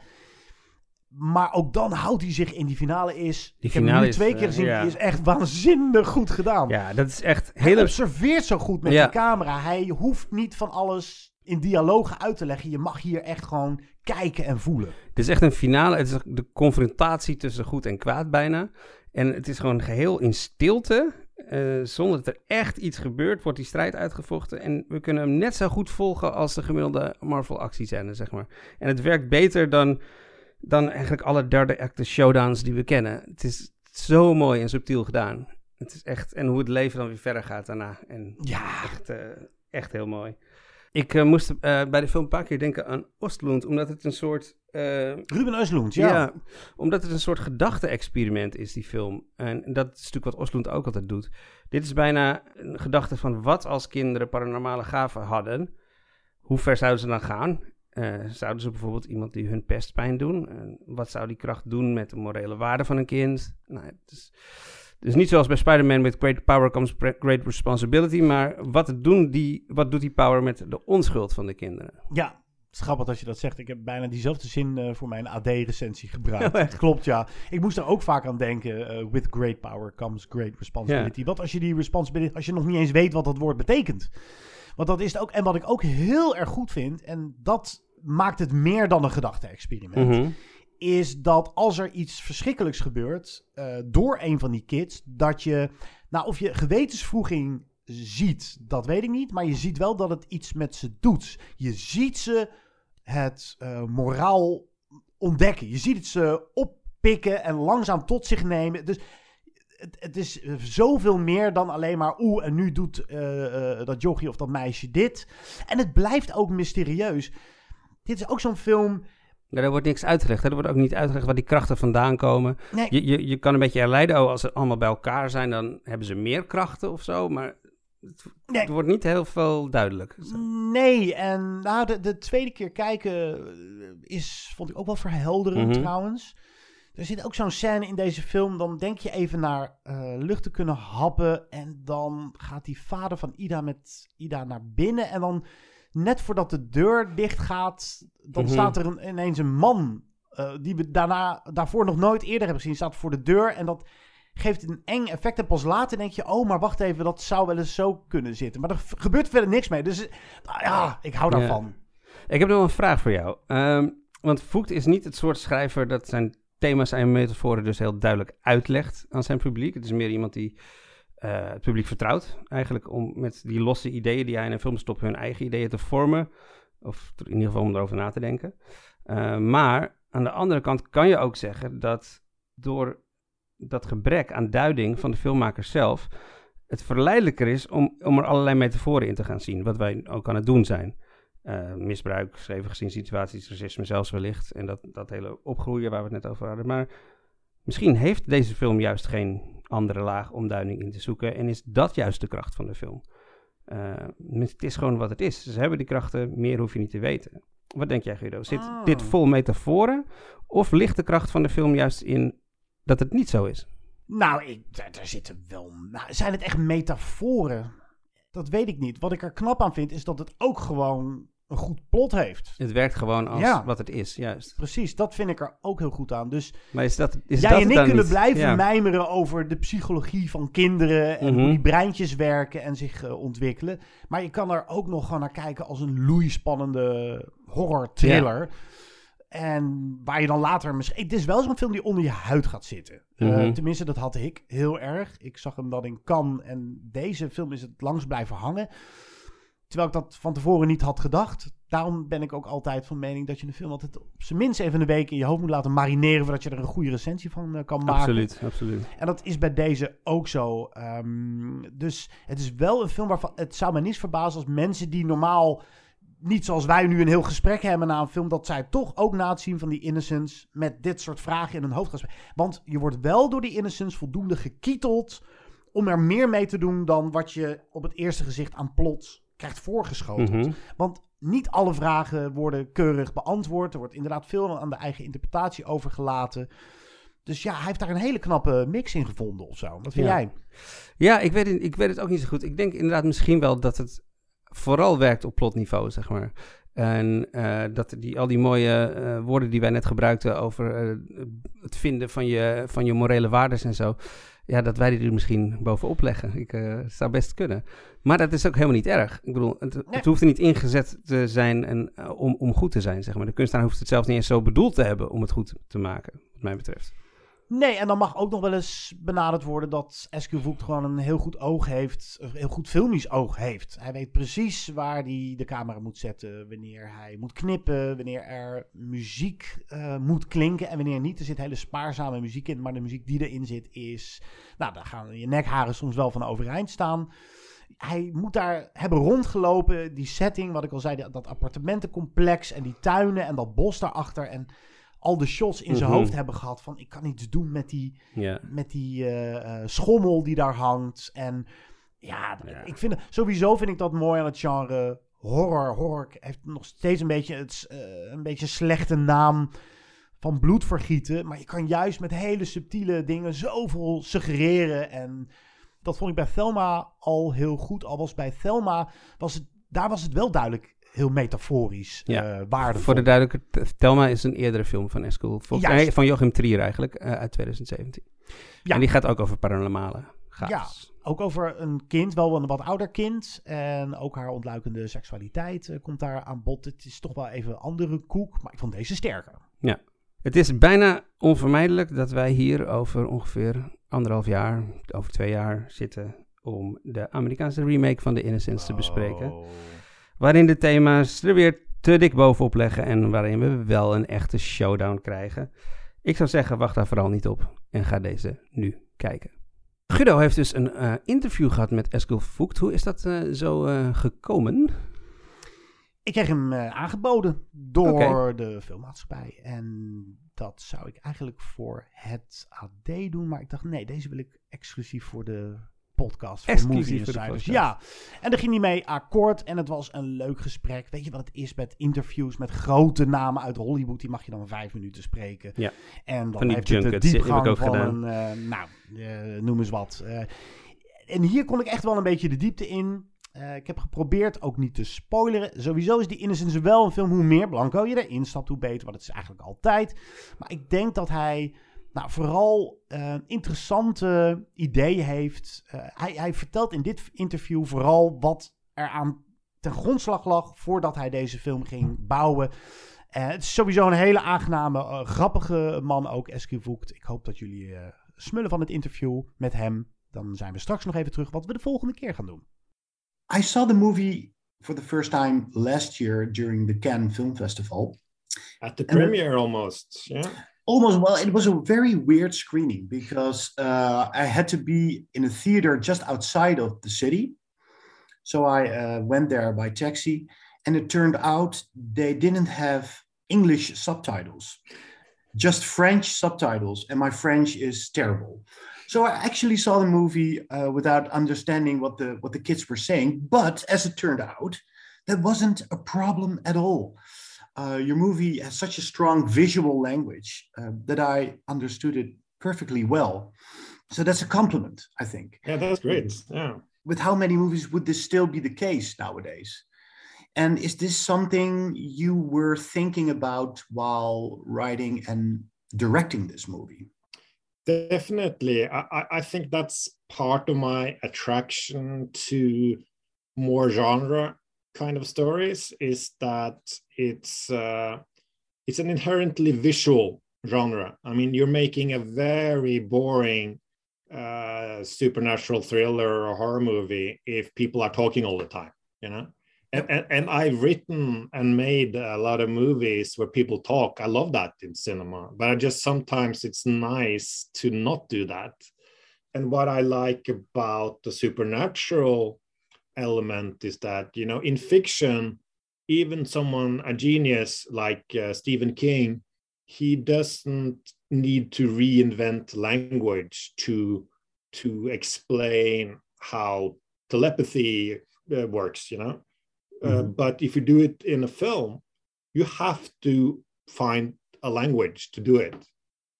Maar ook dan houdt hij zich in die finale is. Die ik heb hem finale nu twee eh, keer gezien. ja. Die is echt waanzinnig goed gedaan. Ja, dat is echt Hij hele... observeert zo goed met die camera. Hij hoeft niet van alles in dialogen uit te leggen. Je mag hier echt gewoon kijken en voelen. Het is echt een finale. Het is de confrontatie tussen goed en kwaad bijna. En het is gewoon geheel in stilte. eh, zonder dat er echt iets gebeurt, wordt die strijd uitgevochten. En we kunnen hem net zo goed volgen als de gemiddelde Marvel actiescène, zeg maar. En het werkt beter dan, dan eigenlijk alle derde acte showdowns die we kennen. Het is zo mooi en subtiel gedaan. Het is echt, en hoe het leven dan weer verder gaat daarna. En ja. echt, eh, echt heel mooi. Ik eh, moest eh, bij de film een paar keer denken aan Oostlund, omdat het een soort... eh, Ruben Östlund, ja. omdat het een soort gedachte-experiment is, die film. En dat is natuurlijk wat Oostlund ook altijd doet. Dit is bijna een gedachte van wat als kinderen paranormale gaven hadden. Hoe ver zouden ze dan gaan? Zouden ze bijvoorbeeld iemand die hun pestpijn doen? En wat zou die kracht doen met de morele waarde van een kind? Nou, het is, dus niet zoals bij Spider-Man met great power comes great responsibility. Maar wat, doen die, wat doet die power met de onschuld van de kinderen? Ja, Het is grappig dat je dat zegt. Ik heb bijna diezelfde zin eh, voor mijn AD-recensie gebruikt. Oh? Klopt, ja. Ik moest er ook vaak aan denken. eh, with great power comes great responsibility. Wat als je die responsibility, als je nog niet eens weet wat dat woord betekent. Want dat is het ook. En wat ik ook heel erg goed vind, en dat maakt het meer dan een gedachte-experiment. Mhm. Is dat als er iets verschrikkelijks gebeurt eh, door een van die kids, dat je, nou, of je gewetensvroeging ziet, dat weet ik niet. Maar je ziet wel dat het iets met ze doet. Je ziet ze het eh, moraal ontdekken. Je ziet het ze oppikken en langzaam tot zich nemen. Dus het, het is eh, zoveel meer dan alleen maar... oeh, en nu doet dat jochie of dat meisje dit. En het blijft ook mysterieus. Dit is ook zo'n film... Er wordt niks uitgelegd. Hè? Er wordt ook niet uitgelegd waar die krachten vandaan komen. Nee. Je, je, je kan een beetje herleiden, oh, als ze allemaal bij elkaar zijn, dan hebben ze meer krachten of zo. Maar het, het wordt niet heel veel duidelijk. Nee, en nou, de, de tweede keer kijken eh, is, vond ik ook wel verhelderend Mhm. trouwens. Er zit ook zo'n scène in deze film, dan denk je even naar eh, lucht te kunnen happen. En dan gaat die vader van Ida met Ida naar binnen. En dan, net voordat de deur dicht gaat, dan Mhm. staat er een, ineens een man. eh, die we daarna, daarvoor nog nooit eerder hebben gezien, staat voor de deur. En dat geeft een eng effect. En pas later denk je, oh, maar wacht even, dat zou wel eens zo kunnen zitten. Maar er gebeurt verder niks mee. Dus nou ja, ik hou daarvan. Ik heb nog een vraag voor jou. Ehm, want Voigt is niet het soort schrijver dat zijn thema's en metaforen dus heel duidelijk uitlegt aan zijn publiek. Het is meer iemand die eh, het publiek vertrouwt, eigenlijk om met die losse ideeën die hij in een film stopt, hun eigen ideeën te vormen. Of in ieder geval om erover na te denken. Eh, maar aan de andere kant kan je ook zeggen dat door dat gebrek aan duiding van de filmmaker zelf, het verleidelijker is om, om er allerlei metaforen in te gaan zien, wat wij ook aan het doen zijn. Eh, misbruik, schreven gezien situaties, racisme zelfs wellicht. En dat, dat hele opgroeien waar we het net over hadden. Maar misschien heeft deze film juist geen andere laag om duiding in te zoeken. En is dat juist de kracht van de film. Eh, het is gewoon wat het is. Ze hebben die krachten, meer hoef je niet te weten. Wat denk jij, Guido? Zit Ah. dit vol metaforen? Of ligt de kracht van de film juist in dat het niet zo is? Nou, ik, daar, daar zitten wel... Nou, zijn het echt metaforen? Dat weet ik niet. Wat ik er knap aan vind, is dat het ook gewoon een goed plot heeft. Het werkt gewoon als Ja. wat het is, juist. Precies, dat vind ik er ook heel goed aan. Dus Maar is dat, is jij dat en ik kunnen niet? blijven Ja. mijmeren over de psychologie van kinderen... en Mhm. hoe die breintjes werken en zich eh, ontwikkelen. Maar je kan er ook nog gewoon naar kijken als een loeispannende horror-thriller... En waar je dan later misschien... Het is wel zo'n film die onder je huid gaat zitten. Eh, Mhm. tenminste, dat had ik heel erg. Ik zag hem dan in Cannes en deze film is het langs blijven hangen. Terwijl ik dat van tevoren niet had gedacht. Daarom ben ik ook altijd van mening dat je een film altijd op zijn minst even een week in je hoofd moet laten marineren... voordat je er een goede recensie van eh, kan maken. Absoluut, absoluut. En dat is bij deze ook zo. Ehm, dus het is wel een film waarvan... Het zou mij niet verbazen als mensen die normaal... Niet zoals wij nu een heel gesprek hebben na een film... dat zij toch ook na het zien van die Innocence... met dit soort vragen in hun hoofd gaan spelen. Want je wordt wel door die Innocence voldoende gekieteld... om er meer mee te doen dan wat je op het eerste gezicht aan plot krijgt voorgeschoteld. Mhm. Want niet alle vragen worden keurig beantwoord. Er wordt inderdaad veel aan de eigen interpretatie overgelaten. Dus ja, hij heeft daar een hele knappe mix in gevonden of zo. Wat vind Ja. jij? Ja, ik weet, het, ik weet het ook niet zo goed. Ik denk inderdaad misschien wel dat het vooral werkt op plotniveau, zeg maar. En eh, dat die, al die mooie eh, woorden die wij net gebruikten over eh, het vinden van je, van je morele waarden en zo. Ja, dat wij die er misschien bovenop leggen. Ik eh, zou best kunnen. Maar dat is ook helemaal niet erg. Ik bedoel, het, het hoeft er niet ingezet te zijn en, eh, om, om goed te zijn, zeg maar. De kunstenaar hoeft het zelf niet eens zo bedoeld te hebben om het goed te maken, wat mij betreft. Nee, en dan mag ook nog wel eens benaderd worden dat Eskew Voigt gewoon een heel goed oog heeft. Een heel goed filmisch oog heeft. Hij weet precies waar hij de camera moet zetten. Wanneer hij moet knippen. Wanneer er muziek eh, moet klinken. En wanneer niet. Er zit hele spaarzame muziek in. Maar de muziek die erin zit is... Nou, daar gaan je nekharen soms wel van overeind staan. Hij moet daar hebben rondgelopen. Die setting, wat ik al zei. Dat appartementencomplex en die tuinen en dat bos daarachter. En al de shots in zijn Mhm. hoofd hebben gehad van ik kan iets doen met die, met die eh, eh, schommel die daar hangt. En ja, ik vind sowieso vind ik dat mooi aan het genre horror. Horror heeft nog steeds een beetje, het, eh, een beetje slechte naam van bloedvergieten. Maar je kan juist met hele subtiele dingen zoveel suggereren. En dat vond ik bij Thelma al heel goed. Al was bij Thelma was het daar was het wel duidelijk heel metaforisch Ja. eh, waardevol. Voor de duidelijkheid, Thelma is een eerdere film van Eskil. Volgens Juist. mij van Joachim Trier eigenlijk, eh, uit 2017. Ja. En die gaat ook over paranormale gaves. Ja, ook over een kind, wel een wat ouder kind. En ook haar ontluikende seksualiteit eh, komt daar aan bod. Het is toch wel even een andere koek, maar ik vond deze sterker. Ja. Het is bijna onvermijdelijk dat wij hier over ongeveer anderhalf jaar, over twee jaar zitten om de Amerikaanse remake van The Innocents te bespreken. Waarin de thema's er weer te dik bovenop leggen en waarin we wel een echte showdown krijgen. Ik zou zeggen, wacht daar vooral niet op en ga deze nu kijken. Guido heeft dus een eh, interview gehad met Eskil Voigt. Hoe is dat eh, zo eh, gekomen? Ik kreeg hem aangeboden door de filmmaatschappij. En dat zou ik eigenlijk voor het AD doen. Maar ik dacht, nee, deze wil ik exclusief voor de podcast. Voor Exclusief voor de Insiders. podcast. Ja, en daar ging hij mee akkoord. En het was een leuk gesprek. Weet je wat het is met interviews met grote namen uit Hollywood? Die mag je dan vijf minuten spreken. Ja. En dan heeft het de diepgang ook van gedaan. een, eh, nou, eh, noem eens wat. Eh, en hier kon ik echt wel een beetje de diepte in. Ik heb geprobeerd ook niet te spoileren. Sowieso is die Innocence wel een film. Hoe meer Blanco je erin stapt, hoe beter. Want het is eigenlijk altijd. Maar ik denk dat hij nou, vooral eh, interessante ideeën heeft. Eh, hij, hij vertelt in dit interview vooral wat er aan ten grondslag lag voordat hij deze film ging bouwen. Eh, het is sowieso een hele aangename, grappige man ook, Eskiel Voigt. Ik hoop dat jullie eh, smullen van het interview met hem. Dan zijn we straks nog even terug wat we de volgende keer gaan doen. I saw the movie for the first time last year during the Cannes Film Festival. At the premiere almost, yeah. Almost, well, it was a very weird screening because uh, I had to be in a theater just outside of the city. So I uh, went there by taxi, and it turned out they didn't have English subtitles, just French subtitles, and my French is terrible. So I actually saw the movie uh, without understanding what the what the kids were saying. But as it turned out, that wasn't a problem at all. Uh, your movie has such a strong visual language uh, that I understood it perfectly well. So that's a compliment, I think. Yeah, that's great. Yeah. With how many movies would this still be the case nowadays? And is this something you were thinking about while writing and directing this movie? Definitely. I, I- I think that's part of my attraction to more genre kind of stories is that it's uh, it's an inherently visual genre. I mean, you're making a very boring uh, supernatural thriller or horror movie if people are talking all the time, you know. And, and, and I've written and made a lot of movies where people talk. I love that in cinema, but I just sometimes it's nice to not do that. And what I like about the supernatural element is that, you know, in fiction, even someone, a genius like uh, Stephen King, he doesn't need to reinvent language to to explain how telepathy uh, works you know? Uh, but if you do it in a film you have to find a language to do it.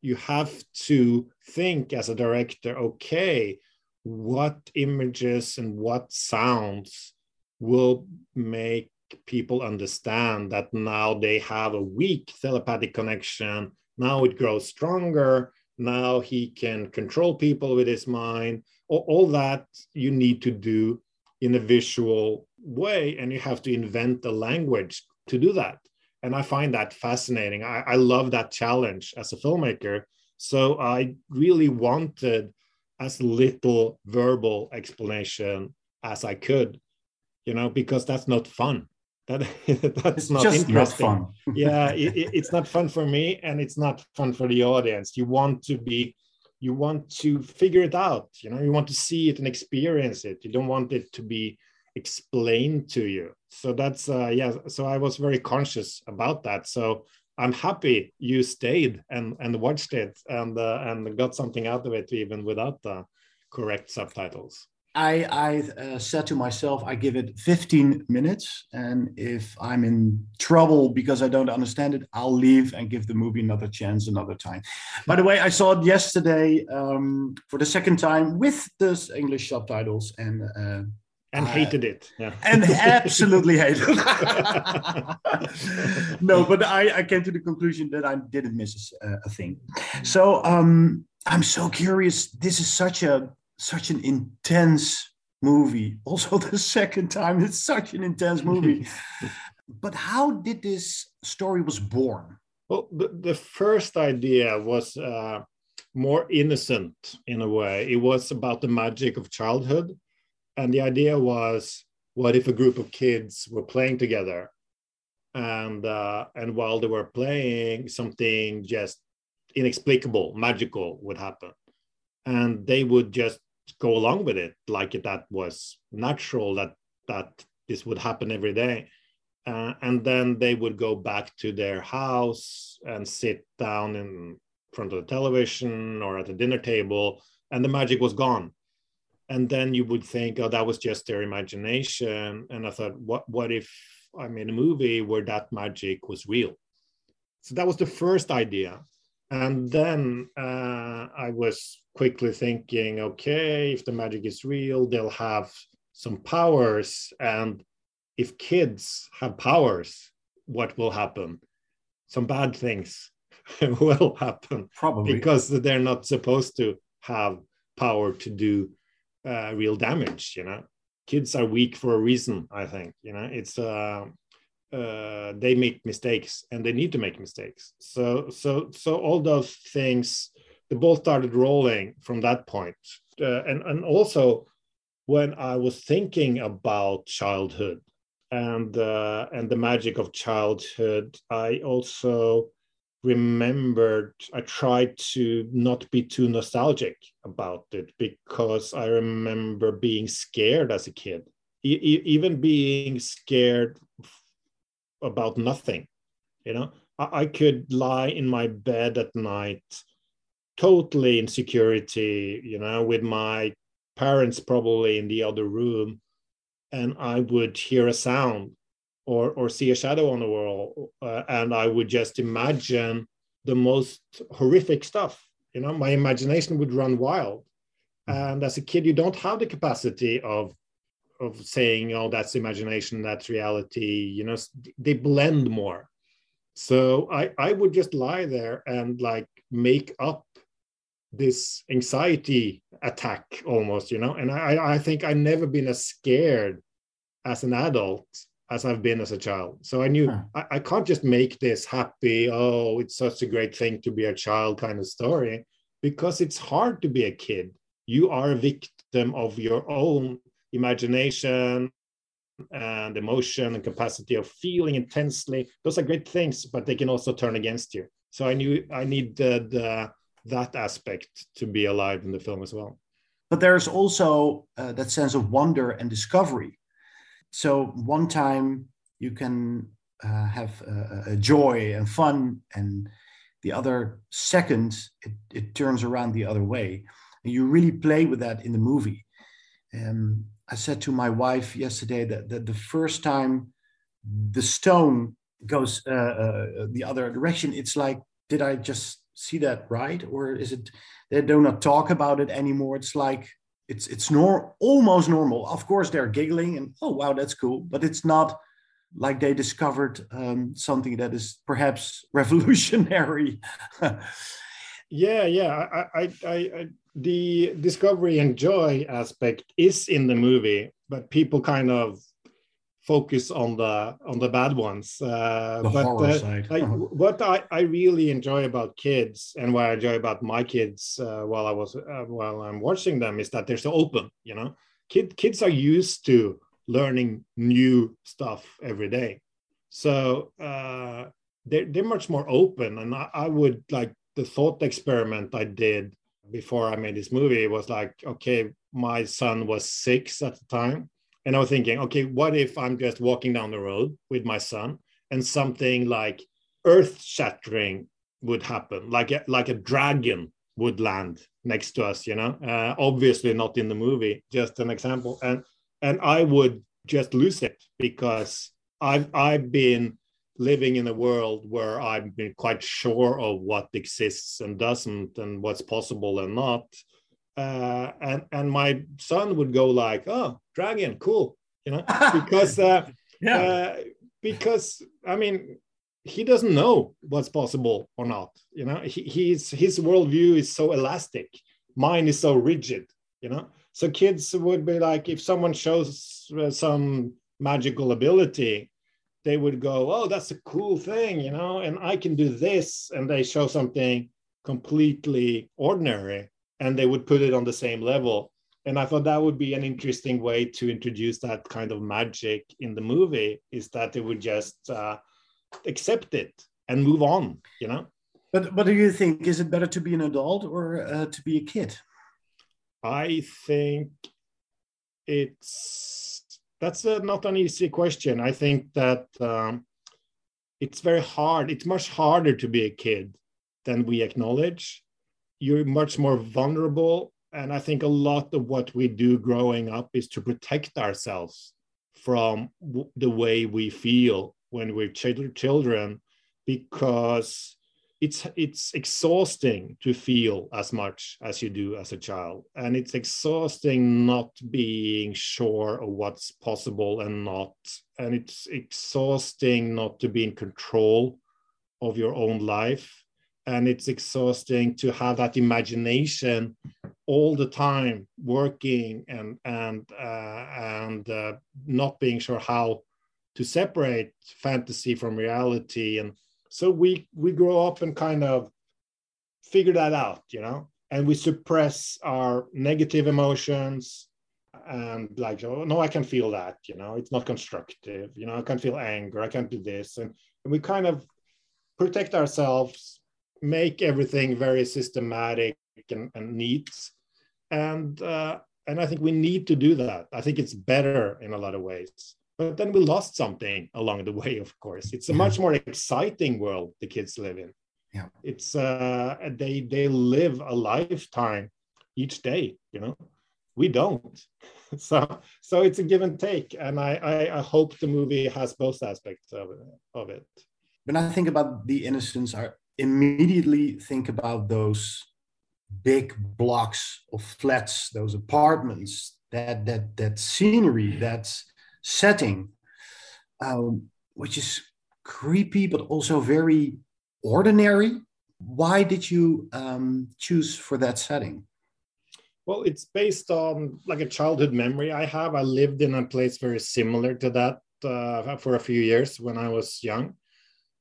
You have to think as a director okay what images and what sounds will make people understand that now they have a weak telepathic connection. Now it grows stronger. Now he can control people with his mind. All, that you need to do in a visual way and you have to invent a language to do that. And i find that fascinating. I, I love that challenge as a filmmaker. So i really wanted as little verbal explanation as i could you know because that's not fun. That that's It's not just not interesting. fun. yeah it, it- it's not fun for me and it's not fun for the audience. You want to be you want to figure it out you know you want to see it and experience it. You don't want it to be explained to you. So that's uh yeah so i was very conscious about that. So i'm happy you stayed and and watched it and uh, and got something out of it even without the correct subtitles I, I uh, said to myself, I give it 15 minutes. And if I'm in trouble because I don't understand it, I'll leave and give the movie another chance another time. By the way, I saw it yesterday um, for the second time with the English subtitles. And uh, and I- hated it. Yeah. and absolutely hated it. no, but I, I came to the conclusion that I didn't miss a, a thing. So um, I'm so curious. This is such a such an intense movie. Also, the second time, it's such an intense movie. but how did this story was born? Well, the, the first idea was uh, more innocent in a way. It was about the magic of childhood. And the idea was what if a group of kids were playing together? And, uh, and while they were playing, something just inexplicable, magical would happen. And they would just go along with it like that was natural, that, that this would happen every day. Uh, and then they would go back to their house and sit down in front of the television or at the dinner table, and the magic was gone. And then you would think, oh, that was just their imagination. And I thought, what, what if I made a movie where that magic was real? So that was the first idea. And then uh, I was quickly thinking, okay, if the magic is real, they'll have some powers. And if kids have powers, what will happen? Some bad things will happen. Probably. Because they're not supposed to have power to do uh, real damage, you know. Kids are weak for a reason, I think. You know, it's uh, uh, they make mistakes and they need to make mistakes. So, so, so all those things, the ball started rolling from that point. Uh, and and also when I was thinking about childhood, and uh, and the magic of childhood. I also remembered I tried to not be too nostalgic about it because I remember being scared as a kid, e- even being scared about nothing. You know, I-, I could lie in my bed at night, totally in security. You know, with my parents probably in the other room and I would hear a sound or, or see a shadow on the wall, uh, and I would just imagine the most horrific stuff. You know, my imagination would run wild. And as a kid, you don't have the capacity of of saying, "Oh, that's imagination, that's reality." You know, they blend more. So I I would just lie there and like make up this anxiety attack almost you know and i i think i've never been as scared as an adult as i've been as a child so i knew I, I can't just make this happy oh it's such a great thing to be a child kind of story because it's hard to be a kid you are a victim of your own imagination and emotion and capacity of feeling intensely those are great things but they can also turn against you so i knew i needed uh, that aspect to be alive in the film as well. But there's also uh, that sense of wonder and discovery. So one time you can uh, have a, a joy and fun, and the other second it, it turns around the other way. And you really play with that in the movie. Um, I said to my wife yesterday that, that the first time the stone goes uh, uh, the other direction, it's like, did I just see that right or is it they do not talk about it anymore it's like it's it's nor almost normal. Of course they're giggling and oh wow that's cool but it's not like they discovered um, something that is perhaps revolutionary. Yeah yeah I, I, I, I the discovery and joy aspect is in the movie but people kind of focus on the on the bad ones. Uh, the but horror uh, side. I, what I, I really enjoy about kids and what I enjoy about my kids uh, while I was uh, while I'm watching them is that they're so open. You know, kid kids are used to learning new stuff every day, so uh, they're they're much more open. And I, I would like the thought experiment I did before I made this movie was like, okay, my son was six at the time and I was thinking, okay, what if I'm just walking down the road with my son and something like earth shattering would happen, like a, like a dragon would land next to us, you know? Uh, obviously not in the movie, just an example. And and I would just lose it because I've I've been living in a world where I've been quite sure of what exists and doesn't and what's possible and not uh, and and my son would go like, "Oh, dragon, cool," you know, because uh, Yeah. uh, because I mean, he doesn't know what's possible or not. You know, he, he's his worldview is so elastic. Mine is so rigid. You know, so kids would be like, if someone shows uh, some magical ability, they would go, "Oh, that's a cool thing," you know, and I can do this, and they show something completely ordinary, and they would put it on the same level. And I thought that would be an interesting way to introduce that kind of magic in the movie, is that they would just uh, accept it and move on, you know. But what do you think? Is it better to be an adult or uh, to be a kid? I think it's that's a, not an easy question. I think that um, it's very hard. It's much harder to be a kid than we acknowledge. You're much more vulnerable, and I think a lot of what we do growing up is to protect ourselves from the way we feel when we're chil- children, because it's it's exhausting to feel as much as you do as a child. And it's exhausting not being sure of what's possible and not and it's exhausting not to be in control of your own life and it's exhausting to have that imagination all the time working and and uh, and uh, not being sure how to separate fantasy from reality. And so we we grow up and kind of figure that out you know and we suppress our negative emotions and like oh no i can feel that you know it's not constructive you know i can feel anger i can't do this and, and we kind of protect ourselves make everything very systematic and, and neat. And uh, and i think we need to do that. I think it's better in a lot of ways. But then we lost something along the way of course. It's a much more exciting world the kids live in. Yeah. It's uh they they live a lifetime each day you know? We don't. So so it's a give and take. And i i, I hope the movie has both aspects of it, of it. When I think about the innocence, I immediately think about those big blocks of flats, those apartments, that that that scenery, that setting, um, which is creepy but also very ordinary. Why did you um, choose for that setting? Well, it's based on like a childhood memory I have. I lived in a place very similar to that uh, for a few years when I was young.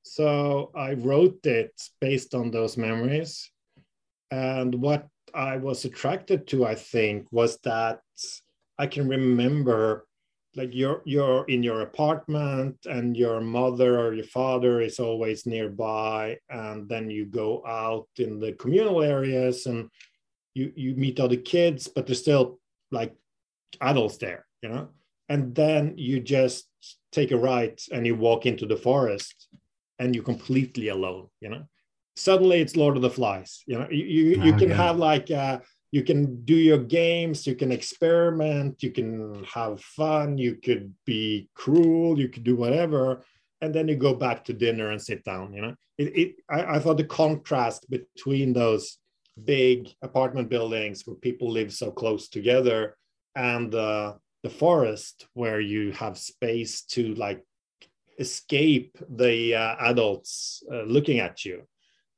So I wrote it based on those memories. And what I was attracted to, I think, was that I can remember like you're you're in your apartment and your mother or your father is always nearby and then you go out in the communal areas and you you meet other kids but there's still like adults there you know and then you just take a right and you walk into the forest and you're completely alone you know? Suddenly it's lord of the flies you know? You you, you Oh, can yeah. have like uh you can do your games you can experiment you can have fun you could be cruel you could do whatever and then you go back to dinner and sit down you know? It, it I, I thought the contrast between those big apartment buildings where people live so close together and uh, the forest where you have space to like escape the uh, adults uh, looking at you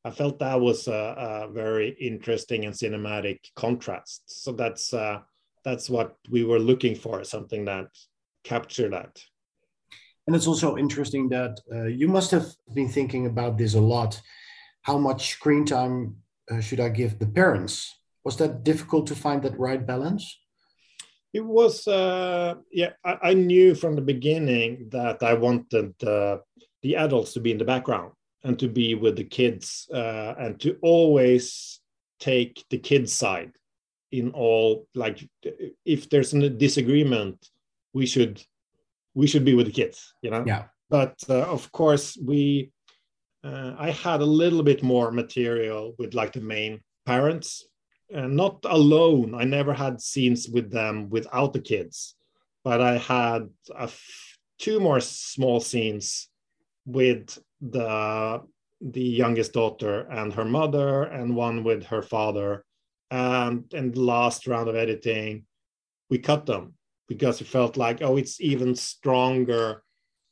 i felt that was a, a very interesting and cinematic contrast so that's uh, that's what we were looking for something that captured that And it's also interesting that uh, you must have been thinking about this a lot. How much screen time uh, should I give the parents? Was that difficult to find that right balance? It was uh yeah I, I knew from the beginning that i wanted uh, the adults to be in the background and to be with the kids uh, and to always take the kids side in all like if there's a disagreement we should we should be with the kids you know Yeah. but uh, of course we uh, i had a little bit more material with like the main parents uh, not alone. I never had scenes with them without the kids, but I had two more small scenes with the the youngest daughter and her mother, and one with her father and in the last round of editing, we cut them because it felt like, oh, it's even stronger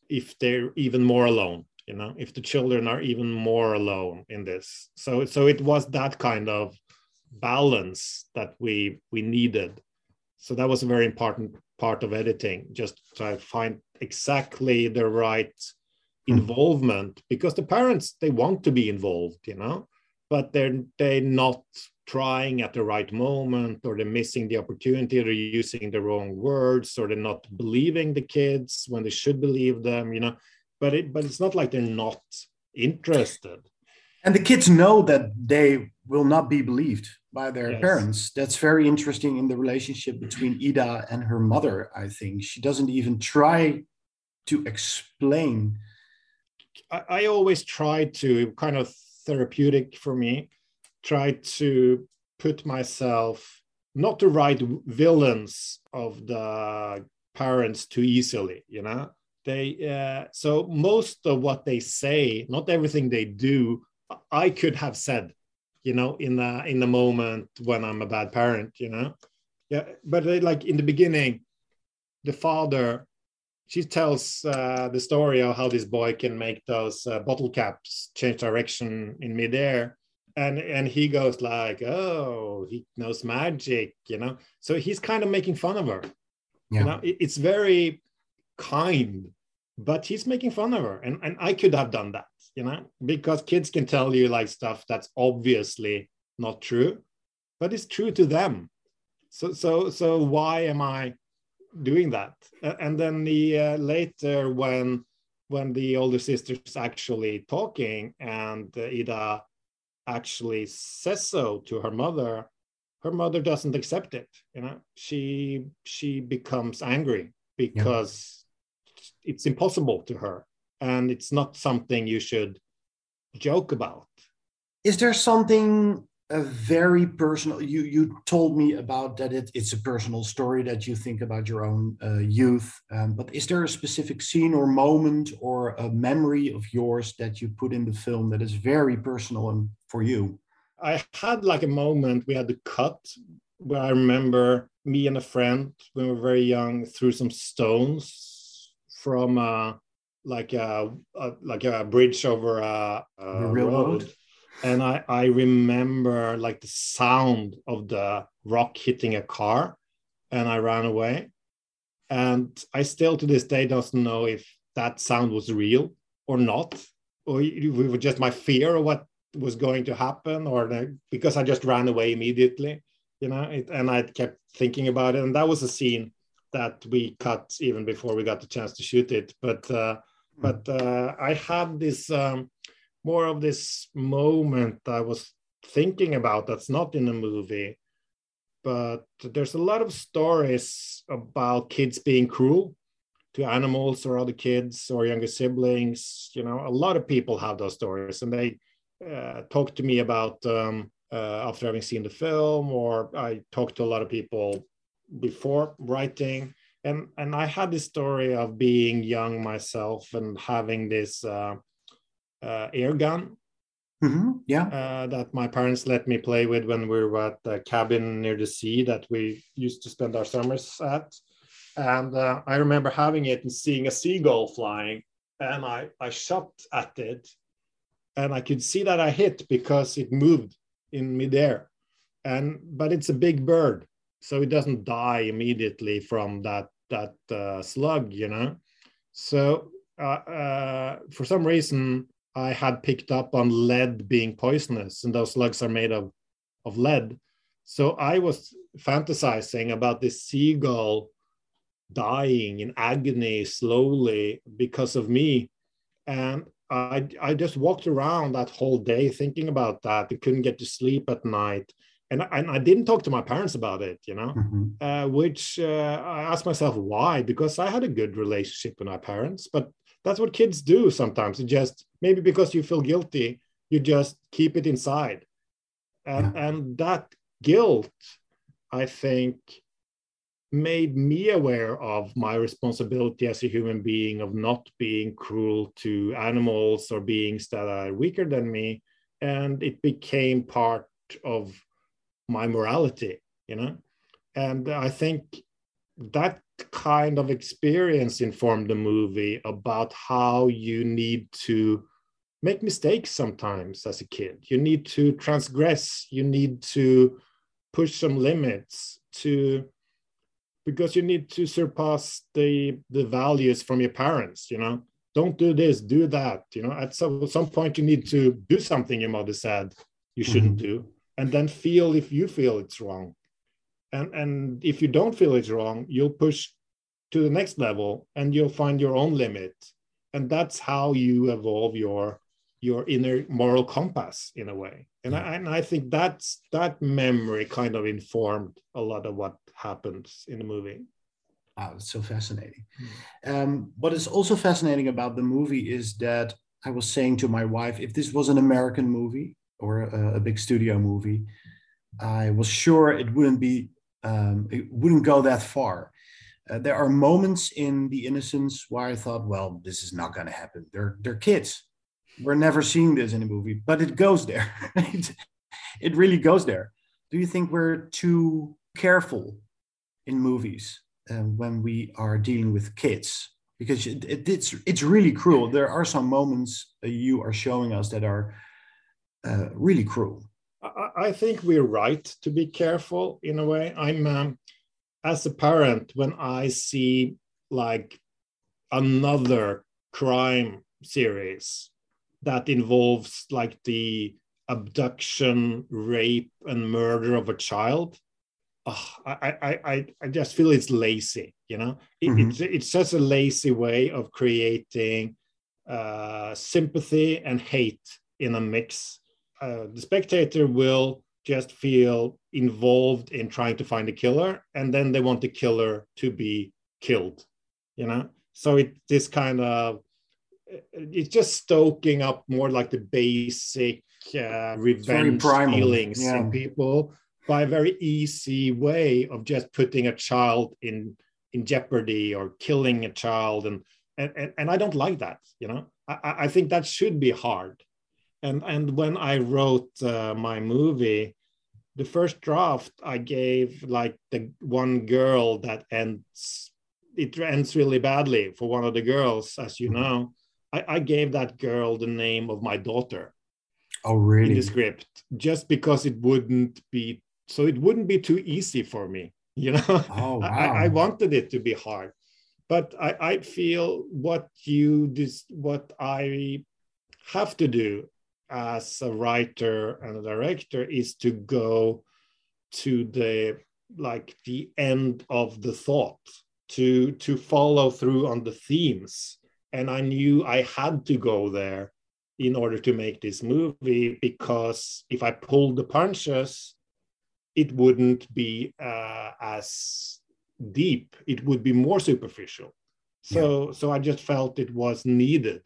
if they're even more alone you know if the children are even more alone in this so so it was that kind of balance that we we needed. So that was a very important part of editing just to find exactly the right hmm. involvement because the parents they want to be involved you know but they're they're not trying at the right moment or they're missing the opportunity they're using the wrong words or they're not believing the kids when they should believe them you know. But it but it's not like they're not interested and the kids know that they will not be believed by their Yes. parents. That's very interesting in the relationship between ida and her mother i think. She doesn't even try to explain. I, I always try to kind of therapeutic for me try to put myself not to write villains of the parents too easily you know? They uh, so most of what they say not everything they do i could have said you know in the in the moment when i'm a bad parent you know? Yeah but they, like in the beginning the father she tells uh, the story of how this boy can make those uh, bottle caps change direction in midair. And and he goes like oh he knows magic you know? So he's kind of making fun of her. Yeah. you know it- it's very kind but he's making fun of her. And and i could have done that you know because kids can tell you like stuff that's obviously not true but it's true to them. So so so why am i doing that? And then the uh, later when when the older sister's actually talking and uh, ida actually says so to her mother her mother doesn't accept it you know? She she becomes angry because it's impossible to her and it's not something you should joke about. Is there something a very personal you you told me about that it, it's a personal story that you think about your own uh, youth um, but is there a specific scene or moment or a memory of yours that you put in the film that is very personal and for you? I had like a moment we had to cut where I remember me and a friend when we were very young threw some stones from uh, like a, a like a bridge over a, a railroad? road, and I I remember like the sound of the rock hitting a car, and I ran away, and I still to this day don't know if that sound was real or not, or it was just my fear of what was going to happen or the, because I just ran away immediately, you know, it, and I kept thinking about it. And that was a scene that we cut even before we got the chance to shoot it. But uh, but uh, I had this um, more of this moment I was thinking about that's not in the movie, but there's a lot of stories about kids being cruel to animals or other kids or younger siblings. You know, a lot of people have those stories, and they uh, talked to me about um, uh, after having seen the film, or I talked to a lot of people before writing. And, and I had this story of being young myself and having this uh, uh, air gun Mhm, yeah uh, that my parents let me play with when we were at the cabin near the sea that we used to spend our summers at. And uh, I remember having it and seeing a seagull flying, and I, I shot at it, and I could see that I hit because it moved in midair. And but it's a big bird, so it doesn't die immediately from that that uh, slug, you know. So uh, uh, for some reason, I had picked up on lead being poisonous, and those slugs are made of, of lead. So I was fantasizing about this seagull dying in agony slowly because of me. And I, I just walked around that whole day thinking about that. I couldn't get to sleep at night. And, I- and I didn't talk to my parents about it, you know, uh, which uh, I asked myself why, because I had a good relationship with my parents, but that's what kids do sometimes. It just maybe because you feel guilty, you just keep it inside. And, and that guilt, I think, made me aware of my responsibility as a human being of not being cruel to animals or beings that are weaker than me. And it became part of my morality, you know? And I think that kind of experience informed the movie about how you need to make mistakes sometimes as a kid. You need to transgress, you need to push some limits to because you need to surpass the the values from your parents you know don't do this do that you know at some, some point you need to do something your mother said you shouldn't mm-hmm. do and then feel if you feel it's wrong. And and if you don't feel it's wrong you'll push to the next level and you'll find your own limit. And that's how you evolve your your inner moral compass in a way. And, I, and I think that's that memory kind of informed a lot of what happens in the movie. Wow it's so fascinating. Mm. um, what is also fascinating about the movie is that i was saying to my wife if this was an american movie or a, a big studio movie i was sure it wouldn't be um, it wouldn't go that far uh, there are moments in the innocence where i thought well this is not going to happen they're they're kids we're never seeing this in a movie, but it goes there. it, it really goes there. Do you think we're too careful in movies uh, when we are dealing with kids? Because it, it, it's it's really cruel. There are some moments uh, you are showing us that are uh, really cruel. I, I, think we're right to be careful in a way. I'm um, as a parent when I see like another crime series that involves like the abduction, rape, and murder of a child. Oh, I, I, I, I just feel it's lazy, you know? It, mm-hmm. it's, it's just a lazy way of creating uh, sympathy and hate in a mix. Uh, the spectator will just feel involved in trying to find a killer, and then they want the killer to be killed, you know? So it this kind of it's just stoking up more like the basic uh, revenge feelings yeah. in people by a very easy way of just putting a child in in jeopardy or killing a child and and, and I don't like that you know I, I think that should be hard and and when I wrote uh, my movie the first draft I gave like the one girl that ends it ends really badly for one of the girls as you mm-hmm. know I, I gave that girl the name of my daughter. Oh, really? In the script, just because it wouldn't be so it wouldn't be too easy for me. You know, oh, wow. I, I wanted it to be hard, but I, I feel what you this what I have to do as a writer and a director is to go to the like the end of the thought to to follow through on the themes and I knew I had to go there in order to make this movie because if I pulled the punches, it wouldn't be uh, as deep. It would be more superficial. So, yeah. so I just felt it was needed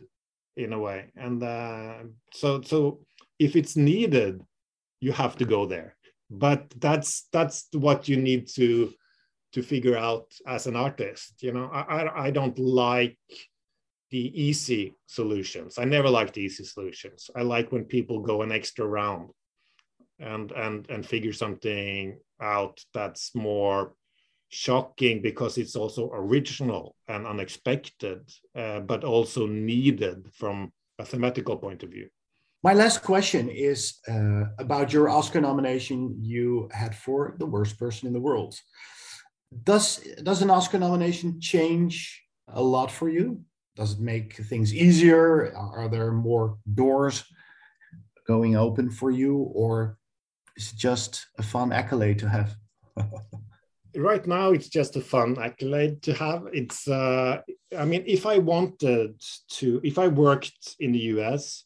in a way, and uh, so, so if it's needed, you have to go there. But that's that's what you need to to figure out as an artist. You know, I I, don't like the easy solutions. I never like the easy solutions. I like when people go an extra round and and and figure something out that's more shocking because it's also original and unexpected, uh, but also needed from a thematical point of view. My last question is uh, about your Oscar nomination you had for the worst person in the world. Does does an Oscar nomination change a lot for you? does it make things easier? Are there more doors going open for you, or is it just a fun accolade to have? right now, it's just a fun accolade to have. It's, uh, I mean, if I wanted to, if I worked in the US,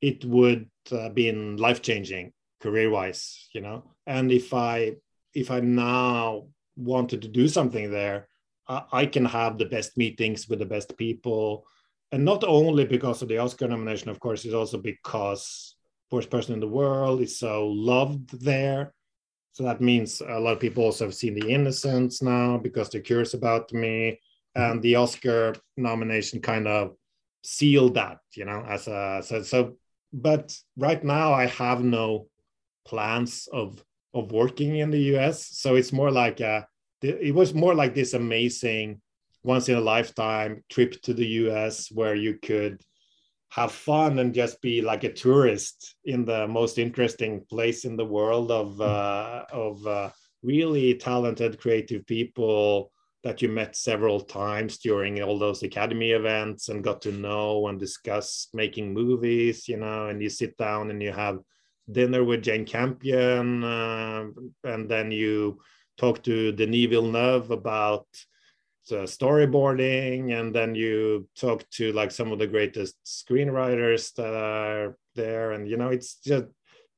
it would uh, been life changing career wise, you know. And if I, if I now wanted to do something there, I can have the best meetings with the best people. And not only because of the Oscar nomination, of course, it's also because Worst Person in the World is so loved there. So that means a lot of people also have seen The Innocents now because they're curious about me. And the Oscar nomination kind of sealed that, you know, as a so, so but right now I have no plans of of working in the US. So it's more like a, it was more like this amazing once in a lifetime trip to the US where you could have fun and just be like a tourist in the most interesting place in the world of uh, of uh, really talented creative people that you met several times during all those academy events and got to know and discuss making movies you know and you sit down and you have dinner with jane campion uh, and then you talk to denis villeneuve about uh, storyboarding and then you talk to like some of the greatest screenwriters that are there and you know it's just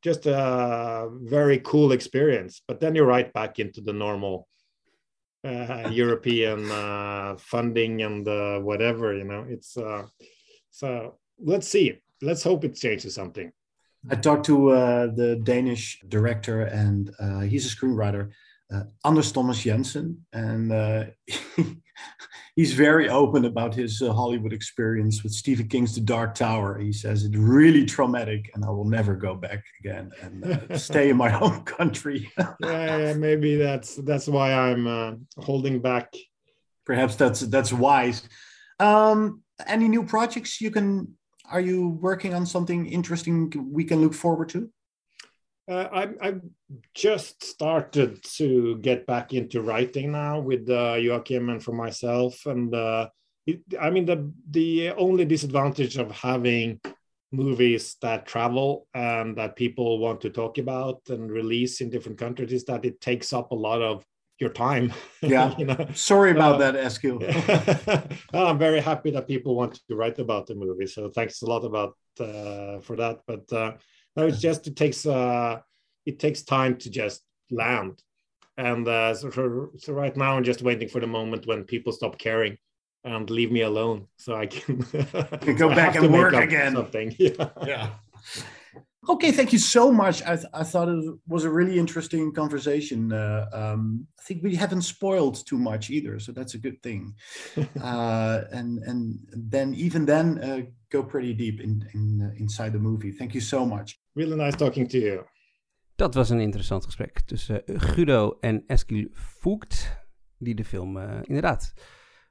just a very cool experience. But then you're right back into the normal uh, european uh, funding and uh, whatever you know? It's uh, so let's see. Let's hope it changes something. I talked to uh, the danish director and he's a screenwriter Anders Thomas Jensen, and uh, he's very open about his uh, Hollywood experience with Stephen King's The Dark Tower. He says it's really traumatic, and I will never go back again and uh, stay in my home country. yeah, yeah, maybe that's that's why I'm uh, holding back. Perhaps that's that's wise. Um, any new projects you can? Are you working on something interesting we can look forward to? Uh, I, I just started to get back into writing now with uh, Joachim and for myself, and uh, it, I mean the the only disadvantage of having movies that travel and that people want to talk about and release in different countries is that it takes up a lot of your time. Yeah. you know? Sorry about uh, that, Eskil. I'm very happy that people want to write about the movie. So thanks a lot about uh, for that. But uh, no, it's just it takes uh, it takes time to just land, and uh, so, for, so right now I'm just waiting for the moment when people stop caring and leave me alone, so I can, go back and work again. Something, yeah. yeah. Okay, thank you so much. I, th- I thought it was a really interesting conversation. Uh, um, I think we haven't spoiled too much either, so that's a good thing. uh, and and then even then, uh, go pretty deep in, in uh, inside the movie. Thank you so much. Really nice talking to you. Dat was een interessant gesprek tussen Guido en Eskil Voigt, die de film uh, inderdaad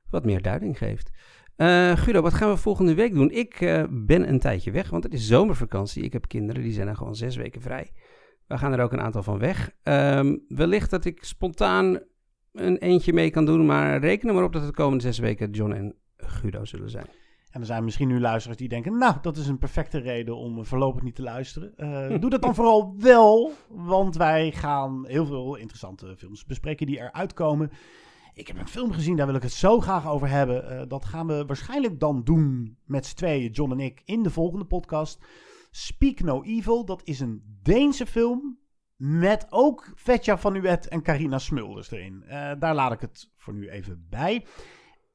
wat meer duiding geeft. Uh, Guido, wat gaan we volgende week doen? Ik uh, ben een tijdje weg, want het is zomervakantie. Ik heb kinderen, die zijn er gewoon zes weken vrij. We gaan er ook een aantal van weg. Um, wellicht dat ik spontaan een eentje mee kan doen, maar reken er maar op dat het de komende zes weken John en Guido zullen zijn. En er zijn misschien nu luisteraars die denken, nou, dat is een perfecte reden om voorlopig niet te luisteren. Uh, doe dat dan vooral wel, want wij gaan heel veel interessante films bespreken die eruit komen. Ik heb een film gezien, daar wil ik het zo graag over hebben. Uh, dat gaan we waarschijnlijk dan doen met z'n tweeën, John en ik, in de volgende podcast. Speak No Evil, dat is een Deense film met ook Vetja van Uwet en Carina Smulders erin. Uh, daar laat ik het voor nu even bij.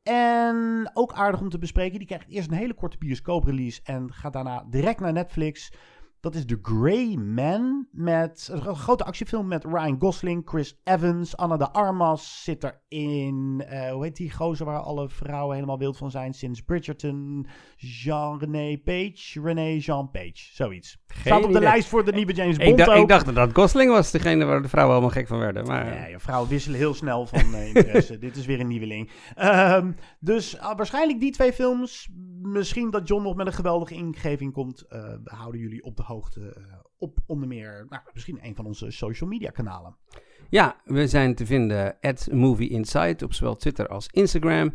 En ook aardig om te bespreken, die krijgt eerst een hele korte bioscooprelease en gaat daarna direct naar Netflix. Dat is The Grey Man. Met een grote actiefilm met Ryan Gosling, Chris Evans, Anna de Armas zit erin. Uh, hoe heet die gozer waar alle vrouwen helemaal wild van zijn sinds Bridgerton? Jean-René Page? René Jean Page, zoiets. Geen Staat op de lijst voor de nieuwe James Bond ik, dacht, ik dacht dat Gosling was, degene waar de vrouwen allemaal gek van werden. Maar... Ja, vrouwen wisselen heel snel van uh, interesse. Dit is weer een nieuweling. Um, dus uh, waarschijnlijk die twee films. Misschien dat John nog met een geweldige ingeving komt. we houden jullie op de hoogte uh, op onder meer, nou, misschien een van onze social media kanalen. Ja, we zijn te vinden at Movie Insight op zowel Twitter als Instagram.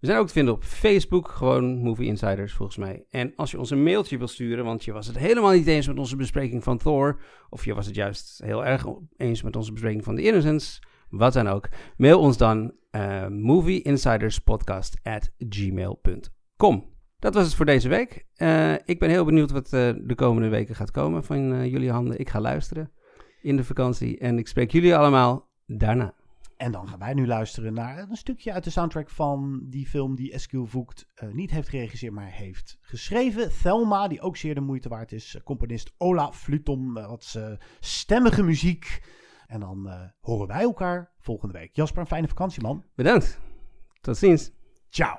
We zijn ook te vinden op Facebook, gewoon Movie Insiders volgens mij. En als je ons een mailtje wil sturen, want je was het helemaal niet eens met onze bespreking van Thor, of je was het juist heel erg eens met onze bespreking van The Innocents, wat dan ook, mail ons dan uh, movieinsiderspodcast at gmail.com. Dat was het voor deze week. Uh, ik ben heel benieuwd wat uh, de komende weken gaat komen van uh, jullie handen. Ik ga luisteren in de vakantie en ik spreek jullie allemaal daarna. En dan gaan wij nu luisteren naar een stukje uit de soundtrack van die film die Eskil Voegt niet heeft geregisseerd, maar heeft geschreven. Thelma, die ook zeer de moeite waard is. Componist Ola Fluton, wat stemmige muziek. En dan horen wij elkaar volgende week. Jasper, een fijne vakantie, man. Bedankt. Tot ziens. Ciao.